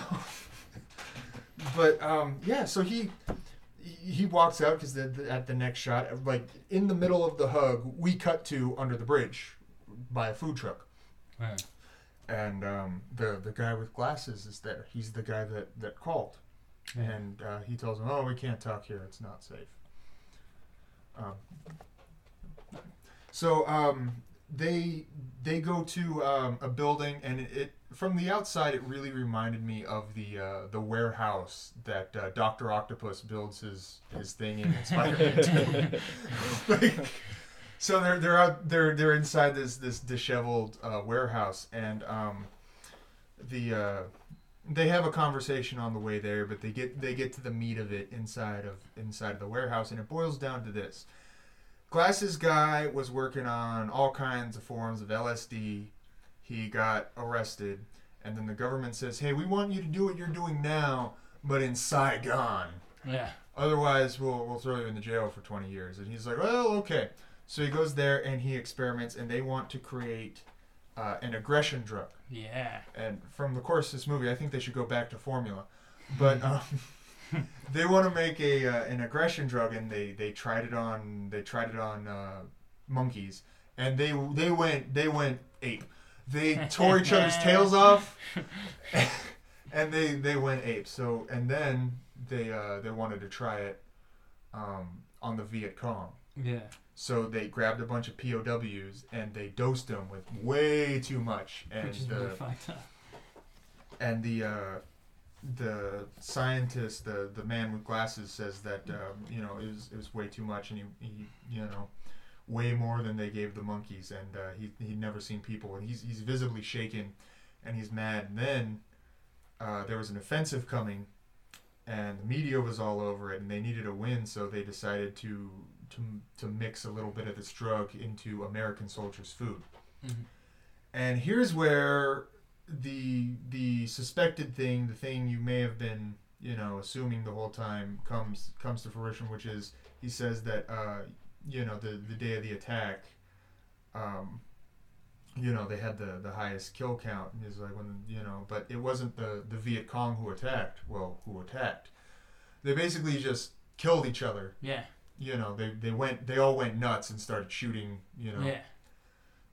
but um, yeah, so he he walks out because at the next shot, like in the middle of the hug, we cut to under the bridge by a food truck, and um, the the guy with glasses is there. He's the guy that that called, and uh, he tells him, "Oh, we can't talk here. It's not safe." Um, so um, they they go to um, a building, and it, it from the outside it really reminded me of the uh, the warehouse that uh, Doctor Octopus builds his his thing in in Spider-Man 2. like, so they're they're out they're they're inside this this disheveled uh, warehouse, and um, the uh, they have a conversation on the way there, but they get they get to the meat of it inside of inside of the warehouse, and it boils down to this: Glasses guy was working on all kinds of forms of LSD. He got arrested, and then the government says, "Hey, we want you to do what you're doing now, but in Saigon. Yeah. Otherwise, we'll we'll throw you in the jail for 20 years." And he's like, "Well, okay." So he goes there and he experiments, and they want to create uh, an aggression drug Yeah. and from the course of this movie, I think they should go back to formula. But um, they want to make a uh, an aggression drug, and they, they tried it on they tried it on uh, monkeys, and they they went they went ape. They tore each other's tails off, and they they went ape. So and then they uh, they wanted to try it um, on the Viet Cong. Yeah. So they grabbed a bunch of POWs and they dosed them with way too much, and Which is the really fucked up. and the uh, the scientist, the the man with glasses, says that um, you know it was it was way too much, and he, he you know way more than they gave the monkeys, and uh, he he'd never seen people, and he's he's visibly shaken, and he's mad. And then uh, there was an offensive coming, and the media was all over it, and they needed a win, so they decided to to to mix a little bit of this drug into American soldiers' food. Mhm. And here's where the the suspected thing, the thing you may have been, you know, assuming the whole time comes comes to fruition, which is he says that uh, you know, the the day of the attack, um, you know, they had the the highest kill count, and he's like, when you know, but it wasn't the the Viet Cong who attacked. Well, who attacked? They basically just killed each other. Yeah. You know, they they went they all went nuts and started shooting. You know, Yeah.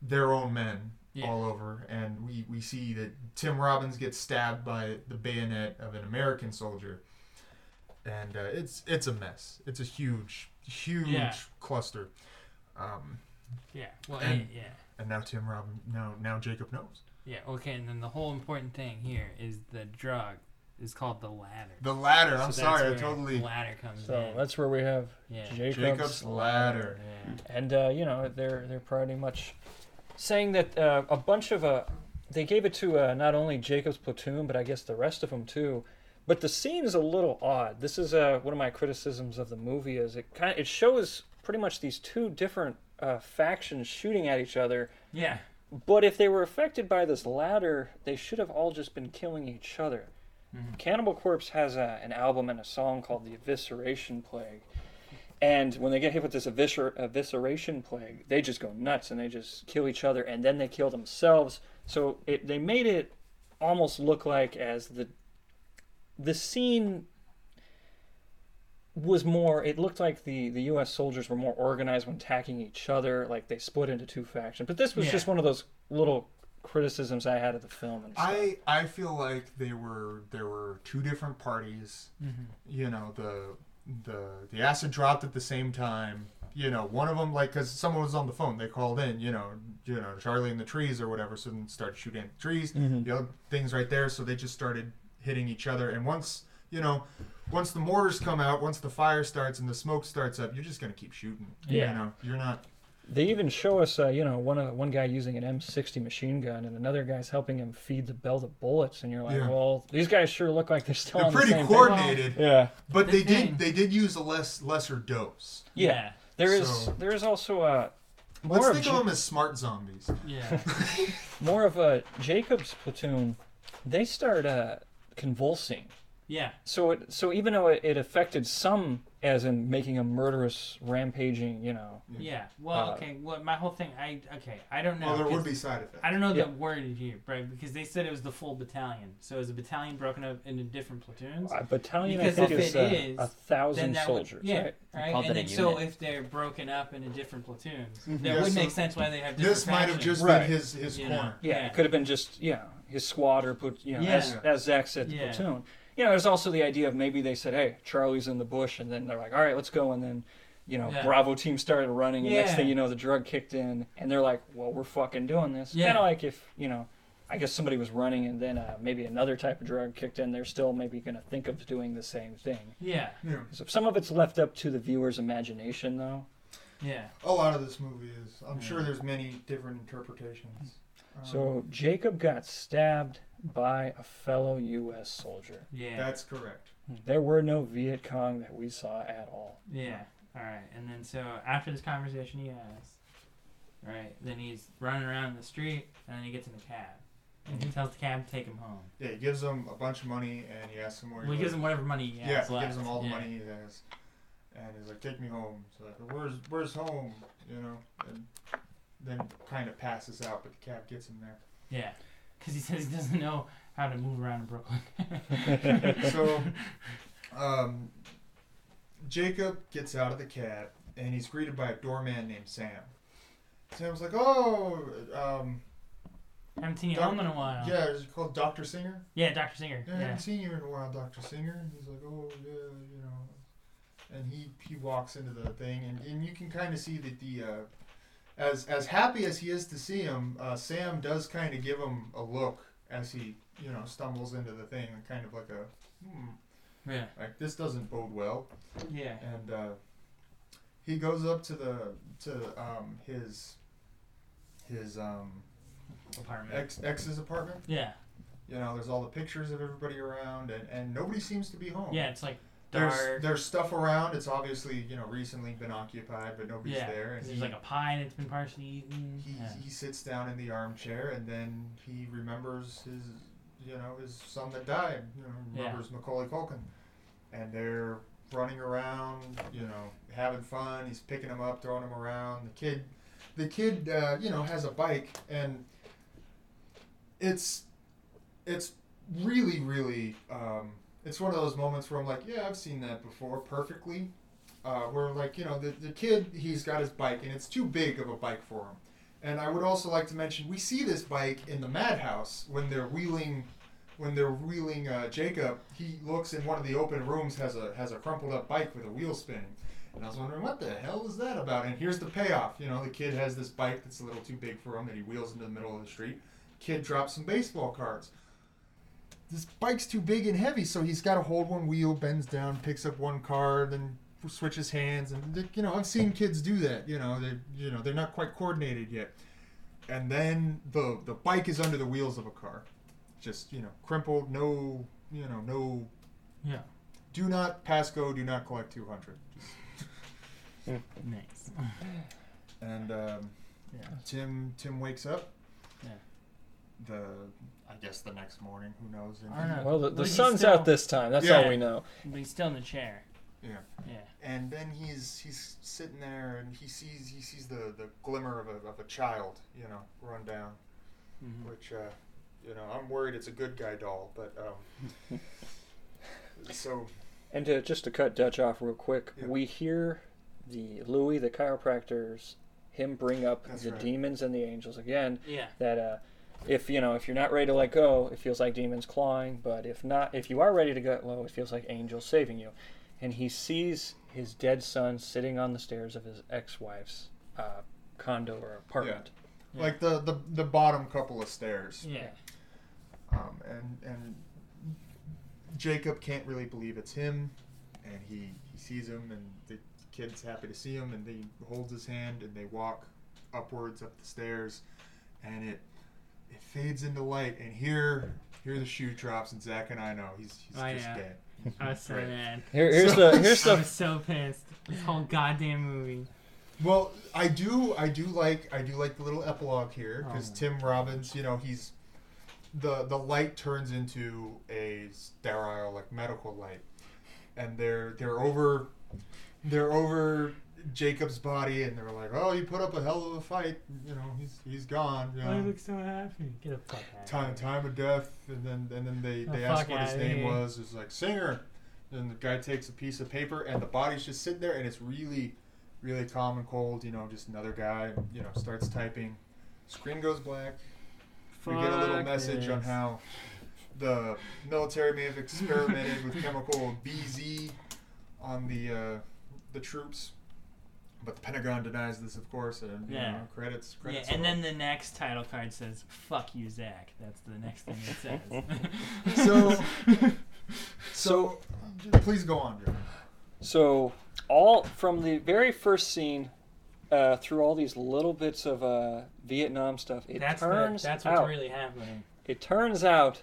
their own men Yeah. all over, and we, we see that Tim Robbins gets stabbed by the bayonet of an American soldier, and uh, it's it's a mess. It's a huge huge Yeah. cluster, um, Yeah. Well, And- yeah. and now Tim Robbins now now Jacob knows Yeah. Okay. And then the whole important thing here is the drug is called the ladder. the ladder. I'm So sorry, I totally The ladder comes So in. that's where we have yeah. Jacob's, Jacob's ladder. Yeah. and uh, you know they're they're pretty much saying that uh, a bunch of uh, they gave it to uh, not only Jacob's platoon but I guess the rest of them too. But the scene is a little odd. This is uh, one of my criticisms of the movie. Is it kind it shows pretty much these two different uh, factions shooting at each other. Yeah. But if they were affected by this ladder, they should have all just been killing each other. Mhm. Cannibal Corpse has a, an album and a song called The Evisceration Plague. And when they get hit with this eviscer- evisceration plague, they just go nuts and they just kill each other and then they kill themselves. So it, they made it almost look like as the the scene was more it looked like the the US soldiers were more organized when attacking each other like they split into two factions but this was Yeah. just one of those little criticisms I had of the film and stuff. I I feel like they were there were two different parties. Mm-hmm. You know the the the acid dropped at the same time. You know one of them like because someone was on the phone. They called in. You know you know Charlie in the trees or whatever. So then started shooting at the trees. Mm-hmm. The other things right there. So they just started hitting each other. And once you know. Once the mortars come out, once the fire starts and the smoke starts up, you're just gonna keep shooting. Yeah. You know, you're not. They even show us, uh, you know, one uh, one guy using an M60 machine gun, and another guy's helping him feed the belt of bullets, and you're like, Yeah. well, these guys sure look like they're still They're on the pretty same coordinated, Page. Yeah, but they did they did use a less lesser dose. yeah. There is So- there is also a more Let's of think Ja- of them as smart zombies. Yeah. more of a Jacob's platoon. They start uh, convulsing. Yeah. So it so even though it, it affected some, as in making a murderous, rampaging, you know, Yeah. Well, Uh, okay. Well, my whole thing, I okay, I don't know. Well, there 'cause would be side effects. I don't know Yeah. the word here, right? Because they said it was the full battalion. So is a battalion broken up into different platoons? a battalion Because I think if is, it uh, is, a thousand that soldiers, would, yeah, right? right. called And it a then, so if they're broken up into different platoons, Mhm. that Yeah, would so make sense why they have different This might have just Right. been his his You corner. Yeah, Yeah. it could have been just yeah his squad or put you know Yeah. as, as Zach said the Yeah. platoon. You know, there's also the idea of maybe they said, "Hey, Charlie's in the bush," and then they're like, "All right, let's go," and then. You know, Yeah. Bravo team started running, and next thing you know, the drug kicked in, and they're like, "Well, we're fucking doing this." Yeah. Kind of like if you know, I guess somebody was running, and then uh, maybe another type of drug kicked in. They're still maybe going to think of doing the same thing. Yeah. Yeah. So some of it's left up to the viewer's imagination, though. Yeah. A lot of this movie is. I'm sure there's many different interpretations. Um, So Jacob got stabbed by a fellow U.S. soldier. Yeah. that's correct. There were no Viet Cong that we saw at all. Yeah. All right. And then so after this conversation he has, right? Then he's running around the street, and then he gets in the cab, and he mm-hmm. tells the cab to take him home. Yeah, he gives them a bunch of money and he asks them where. Well, he gives him whatever money he Yeah, he left. gives them all the yeah. money he has, and he's like, "Take me home." So like, "Where's Where's home?" You know, and then kind of passes out, but the cab gets him there. Yeah. Because he says he doesn't know how to move around in Brooklyn. so um, Jacob gets out of the cab and he's greeted by a doorman named Sam. Sam's like, "Oh, um, haven't seen you Doc- home in a while. yeah, is it called Doctor Singer? Yeah, Dr. Singer. Yeah, I haven't seen you in a while, Doctor Singer." And he's like, "Oh, yeah, you know." And he he walks into the thing, and, and you can kind of see that the uh, as as happy as he is to see him, uh, Sam does kind of give him a look as he you know stumbles into the thing, kind of like a hmm, Yeah. like this doesn't bode well. Yeah. and uh, he goes up to the to um, his his um, Apartment. ex ex's apartment. Yeah. You know, there's all the pictures of everybody around, and, and nobody seems to be home. Yeah, it's like. There's there's stuff around. It's obviously you know recently been occupied, but nobody's yeah. there. And There's he, like a pie that's been partially eaten. he, yeah. he sits down in the armchair, and then he remembers his you know his son that died. You know, Yeah. remembers Macaulay Culkin, and they're running around, you know, having fun. He's picking him up, throwing him around. The kid, the kid, uh, you know, has a bike, and it's it's really really um, it's one of those moments where I'm like, yeah, I've seen that before perfectly. Uh, where like you know the the kid he's got his bike and it's too big of a bike for him. And I would also like to mention we see this bike in the madhouse when they're wheeling when they're wheeling uh, Jacob. He looks in one of the open rooms has a has a crumpled up bike with a wheel spinning. And I was wondering what the hell is that about? And here's the payoff. You know, the kid has this bike that's a little too big for him that he wheels into the middle of the street. Kid drops some baseball cards. This bike's too big and heavy, so he's got to hold one wheel, bends down, picks up one card, then switches hands, and they- you know I've seen kids do that. You know they you know they're not quite coordinated yet. And then the the bike is under the wheels of a car, just you know crumpled, no you know no. Yeah. Do not pass go. Do not collect two hundred. Nice. And um, Yeah. Tim Tim wakes up. Yeah. The I guess the next morning, who knows? And I don't know. Well, the, But the he's sun's still- out this time. That's Yeah. all we know. But he's still in the chair. Yeah. Yeah. And then he's he's sitting there and he sees he sees the, the glimmer of a, of a child, you know, run down. Mhm. Which uh, you know, I'm worried it's a good guy doll, but um so And to, just to cut Dutch off real quick, Yeah. we hear the Louis, the chiropractors, him bring up That's the right. demons and the angels again. Yeah. That uh, if you know if you're not ready to let go, it feels like demons clawing. But if not, if you are ready to let go, it feels like angels saving you. And he sees his dead son sitting on the stairs of his ex-wife's uh, condo or apartment. Yeah. like the, the the bottom couple of stairs. Yeah. Um, and and Jacob can't really believe it's him, and he he sees him, and the kid's happy to see him, and he holds his hand, and they walk upwards up the stairs, and it it fades into light, and here here the shoe drops, and Zach and I know he's he's Oh, just yeah. dead. I was so Right. mad. Here, here's So- the here's the. I the was so pissed. This whole goddamn movie. Well, I do, I do like, I do like the little epilogue here because Oh. Tim Robbins, you know, he's the the light turns into a sterile, like medical light, and they're they're over, they're over Jacob's body, and they were like, oh, he put up a hell of a fight, you know, he's he's gone, you Why know. you look so happy? Get a fuck out. Time time of death, and then and then they Oh, they ask fuck what his outta name here. was. It's like singer. And the guy takes a piece of paper, and the body's just sitting there, and it's really, really calm and cold. You know, just another guy. You know, starts typing. Screen goes black. we get a little Fuck message on how the military may have experimented with chemical BZ on the uh, the troops, but the Pentagon denies this, of course. And you Yeah. know, credits, Yeah, credits. and then the next title card says "Fuck you, Zach." That's the next thing it says. So- so, please go on, Joe. So all from the very first scene uh, through all these little bits of uh, Vietnam stuff, it that's the, turns that's what's out really happening. it turns out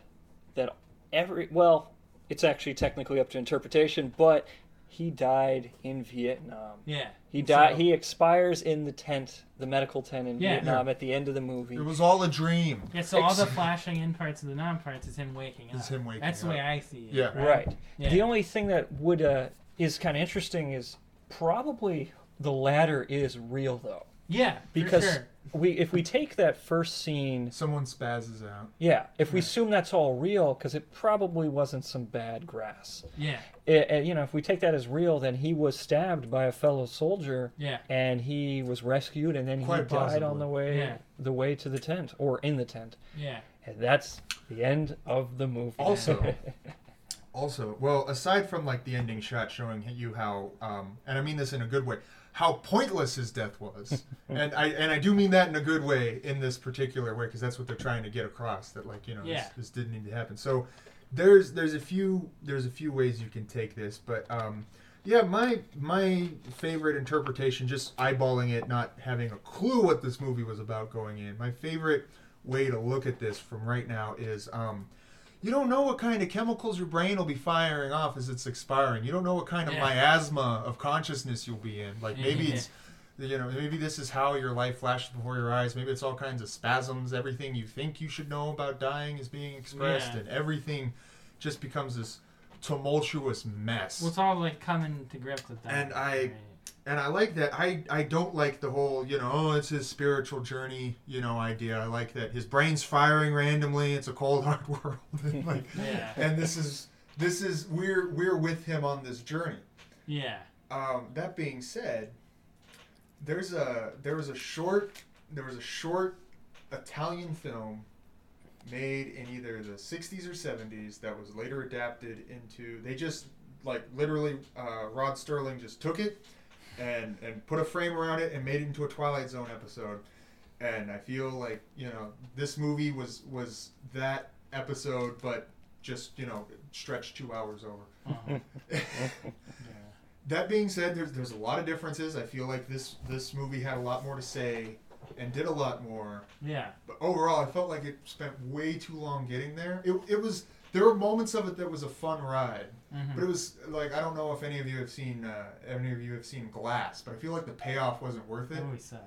that every well, it's actually technically up to interpretation, but he died in Vietnam. Yeah. He died. So- he expires in the tent, the medical tent in Yeah. Vietnam, at the end of the movie. It was all a dream. Yeah, so all the flashing in parts and the non parts is him waking up. Is him waking That's the way I see it. Yeah. Right. Yeah. The only thing that would uh, is kind of interesting is probably the latter is real though, Yeah, because for sure. We if we take that first scene, Someone spazzes out. yeah, if we assume that's all real, because it probably wasn't some bad grass. Yeah, It, uh, you know, if we take that as real, then he was stabbed by a fellow soldier. yeah, And he was rescued, and then he Quite died on the way, Yeah. the way to the tent, or in the tent. yeah. And that's the end of the movie. Also, also, well, aside from like the ending shot showing you how, um, and I mean this in a good way, how pointless his death was, and I and I do mean that in a good way in this particular way because that's what they're trying to get across that like you know Yeah. this, this didn't need to happen. So there's there's a few there's a few ways you can take this, but um, yeah, my my favorite interpretation, just eyeballing it, not having a clue what this movie was about going in. My favorite way to look at this from right now is um, you don't know what kind of chemicals your brain will be firing off as it's expiring. You don't know what kind of Yeah. miasma of consciousness you'll be in. Like maybe it's you know maybe this is how your life flashes before your eyes. Maybe it's all kinds of spasms. Everything you think you should know about dying is being expressed, Yeah. and everything just becomes this tumultuous mess. Well, it's all like coming to grips with that. And I-? And I like that. I I don't like the whole you know oh it's his spiritual journey you know idea. I like that his brain's firing randomly. It's a cold hard world. and like Yeah. and this is this is we're we're with him on this journey. Yeah. Um, that being said, there's a there was a short there was a short Italian film made in either the 60s or 70s that was later adapted into they just like literally uh, Rod Serling just took it and and put a frame around it and made it into a Twilight Zone episode and I feel like you know this movie was was that episode but just you know stretched two hours over Uh-huh. yeah. that being said, there's there's a lot of differences. I feel like this this movie had a lot more to say and did a lot more. Yeah. But overall, I felt like it spent way too long getting there. It, it was there were moments of it that was a fun ride, Mhm. but it was like I don't know if any of you have seen uh, any of you have seen Glass, but I feel like the payoff wasn't worth it. Sucked.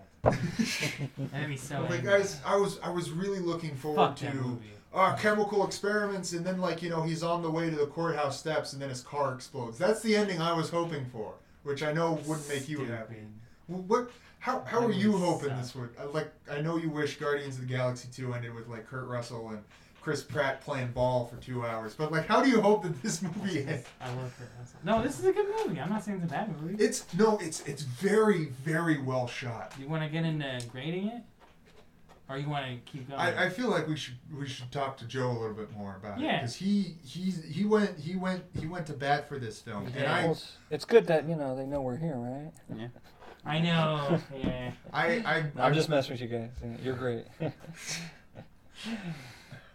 That'd be so. like angry. guys, I was I was really looking forward Fuck to uh, chemical experiments, and then like you know he's on the way to the courthouse steps, and then his car explodes. That's the ending I was hoping for, which I know wouldn't make you happy. What? How, how are you hoping suck. this would? uh, Like I know you wish Guardians of the Galaxy two ended with like Kurt Russell and Chris Pratt playing ball for two hours, but like how do you hope that this movie ends? I love Kurt Russell. No, this is a good movie. I'm not saying it's a bad movie. It's no, it's it's very very well shot. You want to get into grading it, or you want to keep going? I, I feel like we should we should talk to Joe a little bit more about it Yeah. because he he's he went he went he went to bat for this film, and I Well, it's, it's good that you know they know we're here, right? Yeah. I know. Yeah. I I No, I'm just messing with you guys. You're great.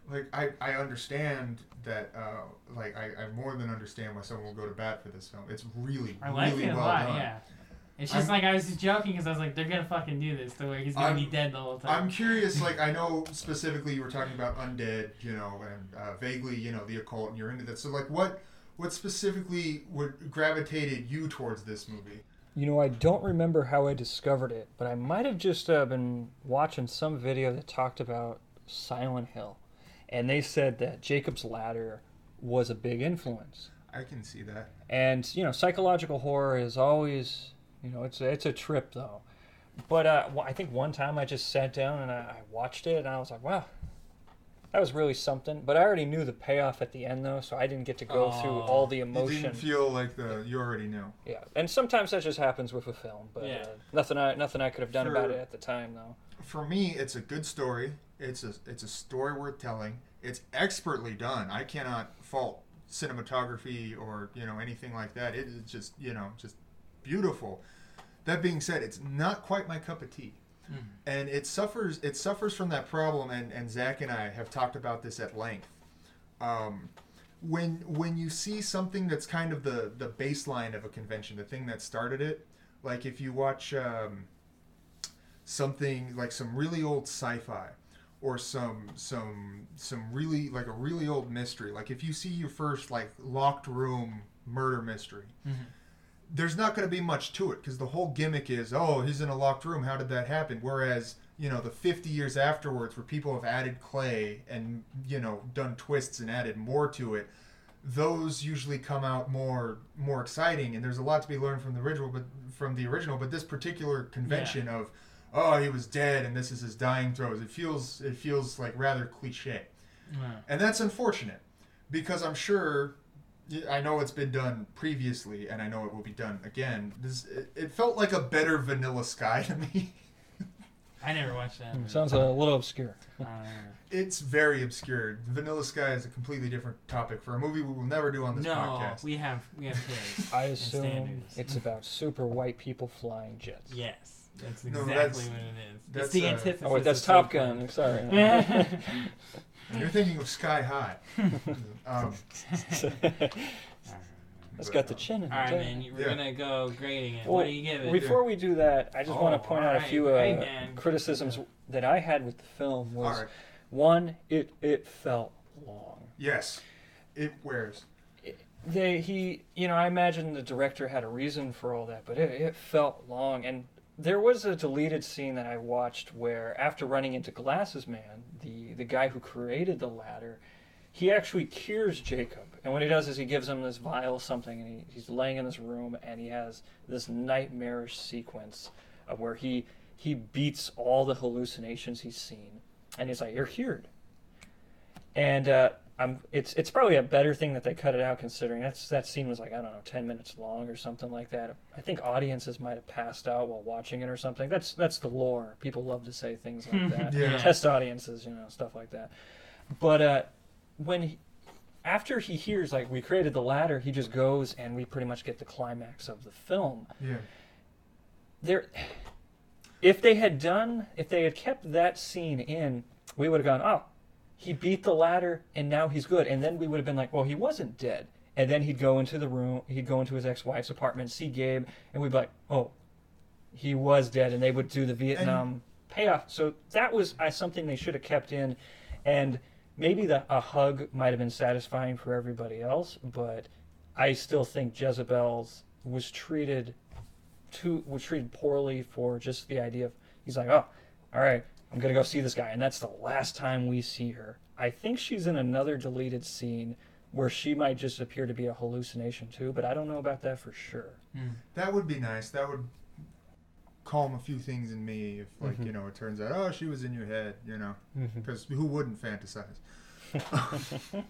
like I, I understand that uh, like I, I more than understand why someone will go to bat for this film. It's really I like really it a well lot. done. Yeah. It's just I'm- like I was just joking because I was like, they're gonna fucking do this to where he's gonna be I'm- dead the whole time. I'm curious, like I know specifically you were talking about undead, you know, and uh, vaguely, you know, the occult, and you're into that. So, like, what what specifically would gravitated you towards this movie? You know, I don't remember how I discovered it, but I might have just uh, been watching some video that talked about Silent Hill, and they said that Jacob's Ladder was a big influence. I can see that. And you know, psychological horror is always, you know, it's a, it's a trip though. But uh, I think one time I just sat down and I, I watched it, and I was like, wow, that was really something. But I already knew the payoff at the end though, so I didn't get to go through Oh. all the You emotion. didn't feel like the you already knew. Yeah, and sometimes that just happens with a film, but Yeah. uh, nothing I nothing I could have done about it at the time though. For me, it's a good story. It's a it's a story worth telling. It's expertly done. I cannot fault cinematography or you know anything like that. It is just you know just beautiful. That being said, it's not quite my cup of tea. Mhm. and it suffers it suffers from that problem and, and Zach and I have talked about this at length. Um, when when you see something that's kind of the the baseline of a convention, the thing that started it, like if you watch um, something like some really old sci-fi or some some some really like a really old mystery, like if you see your first like locked room murder mystery, Mhm. there's not going to be much to it because the whole gimmick is, oh, he's in a locked room. How did that happen? Whereas, you know, the 50 years afterwards, where people have added clay and, you know, done twists and added more to it, those usually come out more more exciting. And there's a lot to be learned from the original, but from the original. But this particular convention of, oh, he was dead and this is his dying throes, it feels it feels like rather cliche. Yeah. And that's unfortunate because I'm sure I know it's been done previously and I know it will be done again. This it, it felt like a better Vanilla Sky to me. I never watched that. Hmm, movie. Sounds a little obscure. I don't know. It's very obscure. Vanilla Sky is a completely different topic for a movie we will never do on this no, podcast. we have we have taste. I assume it's about super white people flying jets. Yes, that's No, exactly that's- what it is. that's, it's the uh, antithesis. Oh wait, that's of Top Top Gun. Sorry. You're thinking of Sky High. um, It's got the chin in All right, it. man. We're Yeah. gonna go grading it. Well, what do you give it? Before we do that, I just want Oh, to point out a few right, uh, man. criticisms that I had with the film. Was all right. one, it it felt long. Yes. It wears. They he you know I imagine the director had a reason for all that, but it, it felt long. And there was a deleted scene that I watched where after running into Glasses Man, the the guy who created the ladder, he actually cures Jacob. And what he does is he gives him this vial something, and he, he's laying in this room, and he has this nightmarish sequence of where he he beats all the hallucinations he's seen, and he's like, "You're cured." And uh, I'm it's it's probably a better thing that they cut it out, considering that's that scene was like I don't know ten minutes long or something like that. I think audiences might have passed out while watching it or something. That's that's the lore. People love to say things like that. Yeah. Test audiences, you know, stuff like that. But uh, when he, after he hears like we created the ladder, he just goes and we pretty much get the climax of the film. Yeah. There, if they had done, if they had kept that scene in, we would have gone, oh, he beat the ladder and now he's good, and then we would have been like, well, he wasn't dead. And then he'd go into the room, he'd go into his ex-wife's apartment, see Gabe, and we'd be like, oh, he was dead, and they would do the Vietnam payoff. So that was uh, something they should have kept in, and maybe the a hug might have been satisfying for everybody else, but I still think Jezebel's was treated too was treated poorly for just the idea of he's like, oh, all right, I'm gonna go see this guy, and that's the last time we see her. I think she's in another deleted scene where she might just appear to be a hallucination too, but I don't know about that for sure. That would be nice. That would calm a few things in me if, like, Mhm. you know, it turns out, oh, she was in your head, you know, Mm-hmm. because who wouldn't fantasize?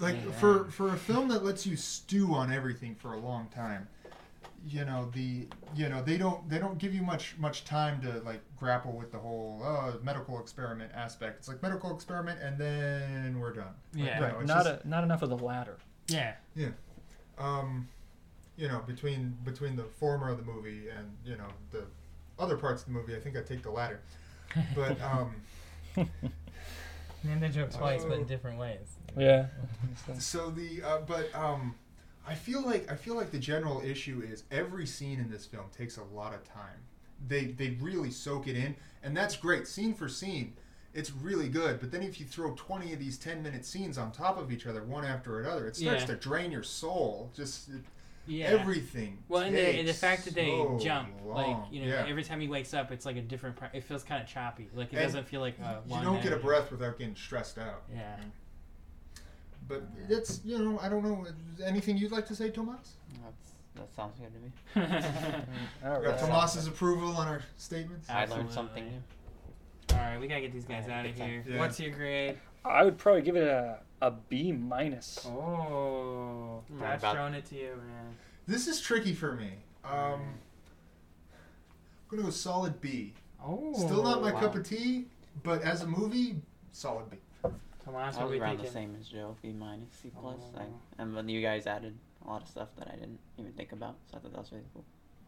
like Yeah. for for a film that lets you stew on everything for a long time, you know the you know they don't they don't give you much much time to like grapple with the whole uh, medical experiment aspect. It's like medical experiment and then we're done. Like, Yeah. you know, it's not just- a, not enough of the latter. Yeah. Yeah. Um, you know, between between the former of the movie and you know the other parts of the movie, I think I take the latter. But um, Made that joke twice, but Oh. in different ways. Yeah. so the uh, but um, I feel like I feel like the general issue is every scene in this film takes a lot of time. They they really soak it in, and that's great, scene for scene. It's really good, but then if you throw 20 of these 10 minute scenes on top of each other, one after another, it starts Yeah. to drain your soul. Just it, Yeah. everything. well, and the, and the fact that they so jump, like you know, Yeah. every time he wakes up, it's like a different. It feels kind of choppy. Like it And doesn't feel like uh, you don't get a breath without getting stressed out. Yeah. But it's you know I don't know anything you'd like to say, Tomas. That's, that sounds good to me. All We got right. Tomas's approval on our statements. I learned something new. All right, we gotta get these guys Yeah, out of good time. here. Yeah. What's your grade? I would probably give it a, a B minus. Oh, I'm God's about- throwing it to you, man. This is tricky for me. Um, I'm gonna go solid B. Oh, Still not my wow. cup of tea, but as a movie, solid B. Tomas, I was we around the same as Joe, B minus, C plus. Oh. I, and then you guys added a lot of stuff that I didn't even think about, so I thought that was really cool.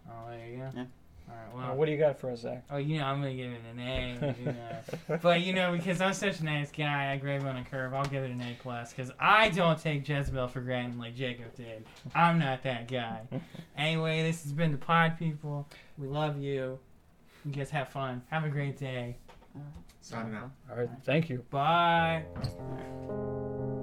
Oh, there you go. Yeah. All right. Uh, Well. what do you got for us, Zach? Oh, you know, I'm gonna give it an A. You know. but you know, because I'm such a nice guy, I grade on a curve. I'll give it an A plus because I don't take Jezebel for granted like Jacob did. I'm not that guy. anyway, this has been the Pod People. We love you. You guys have fun. Have a great day. Signing out. All right. Thank you. Bye. Alright.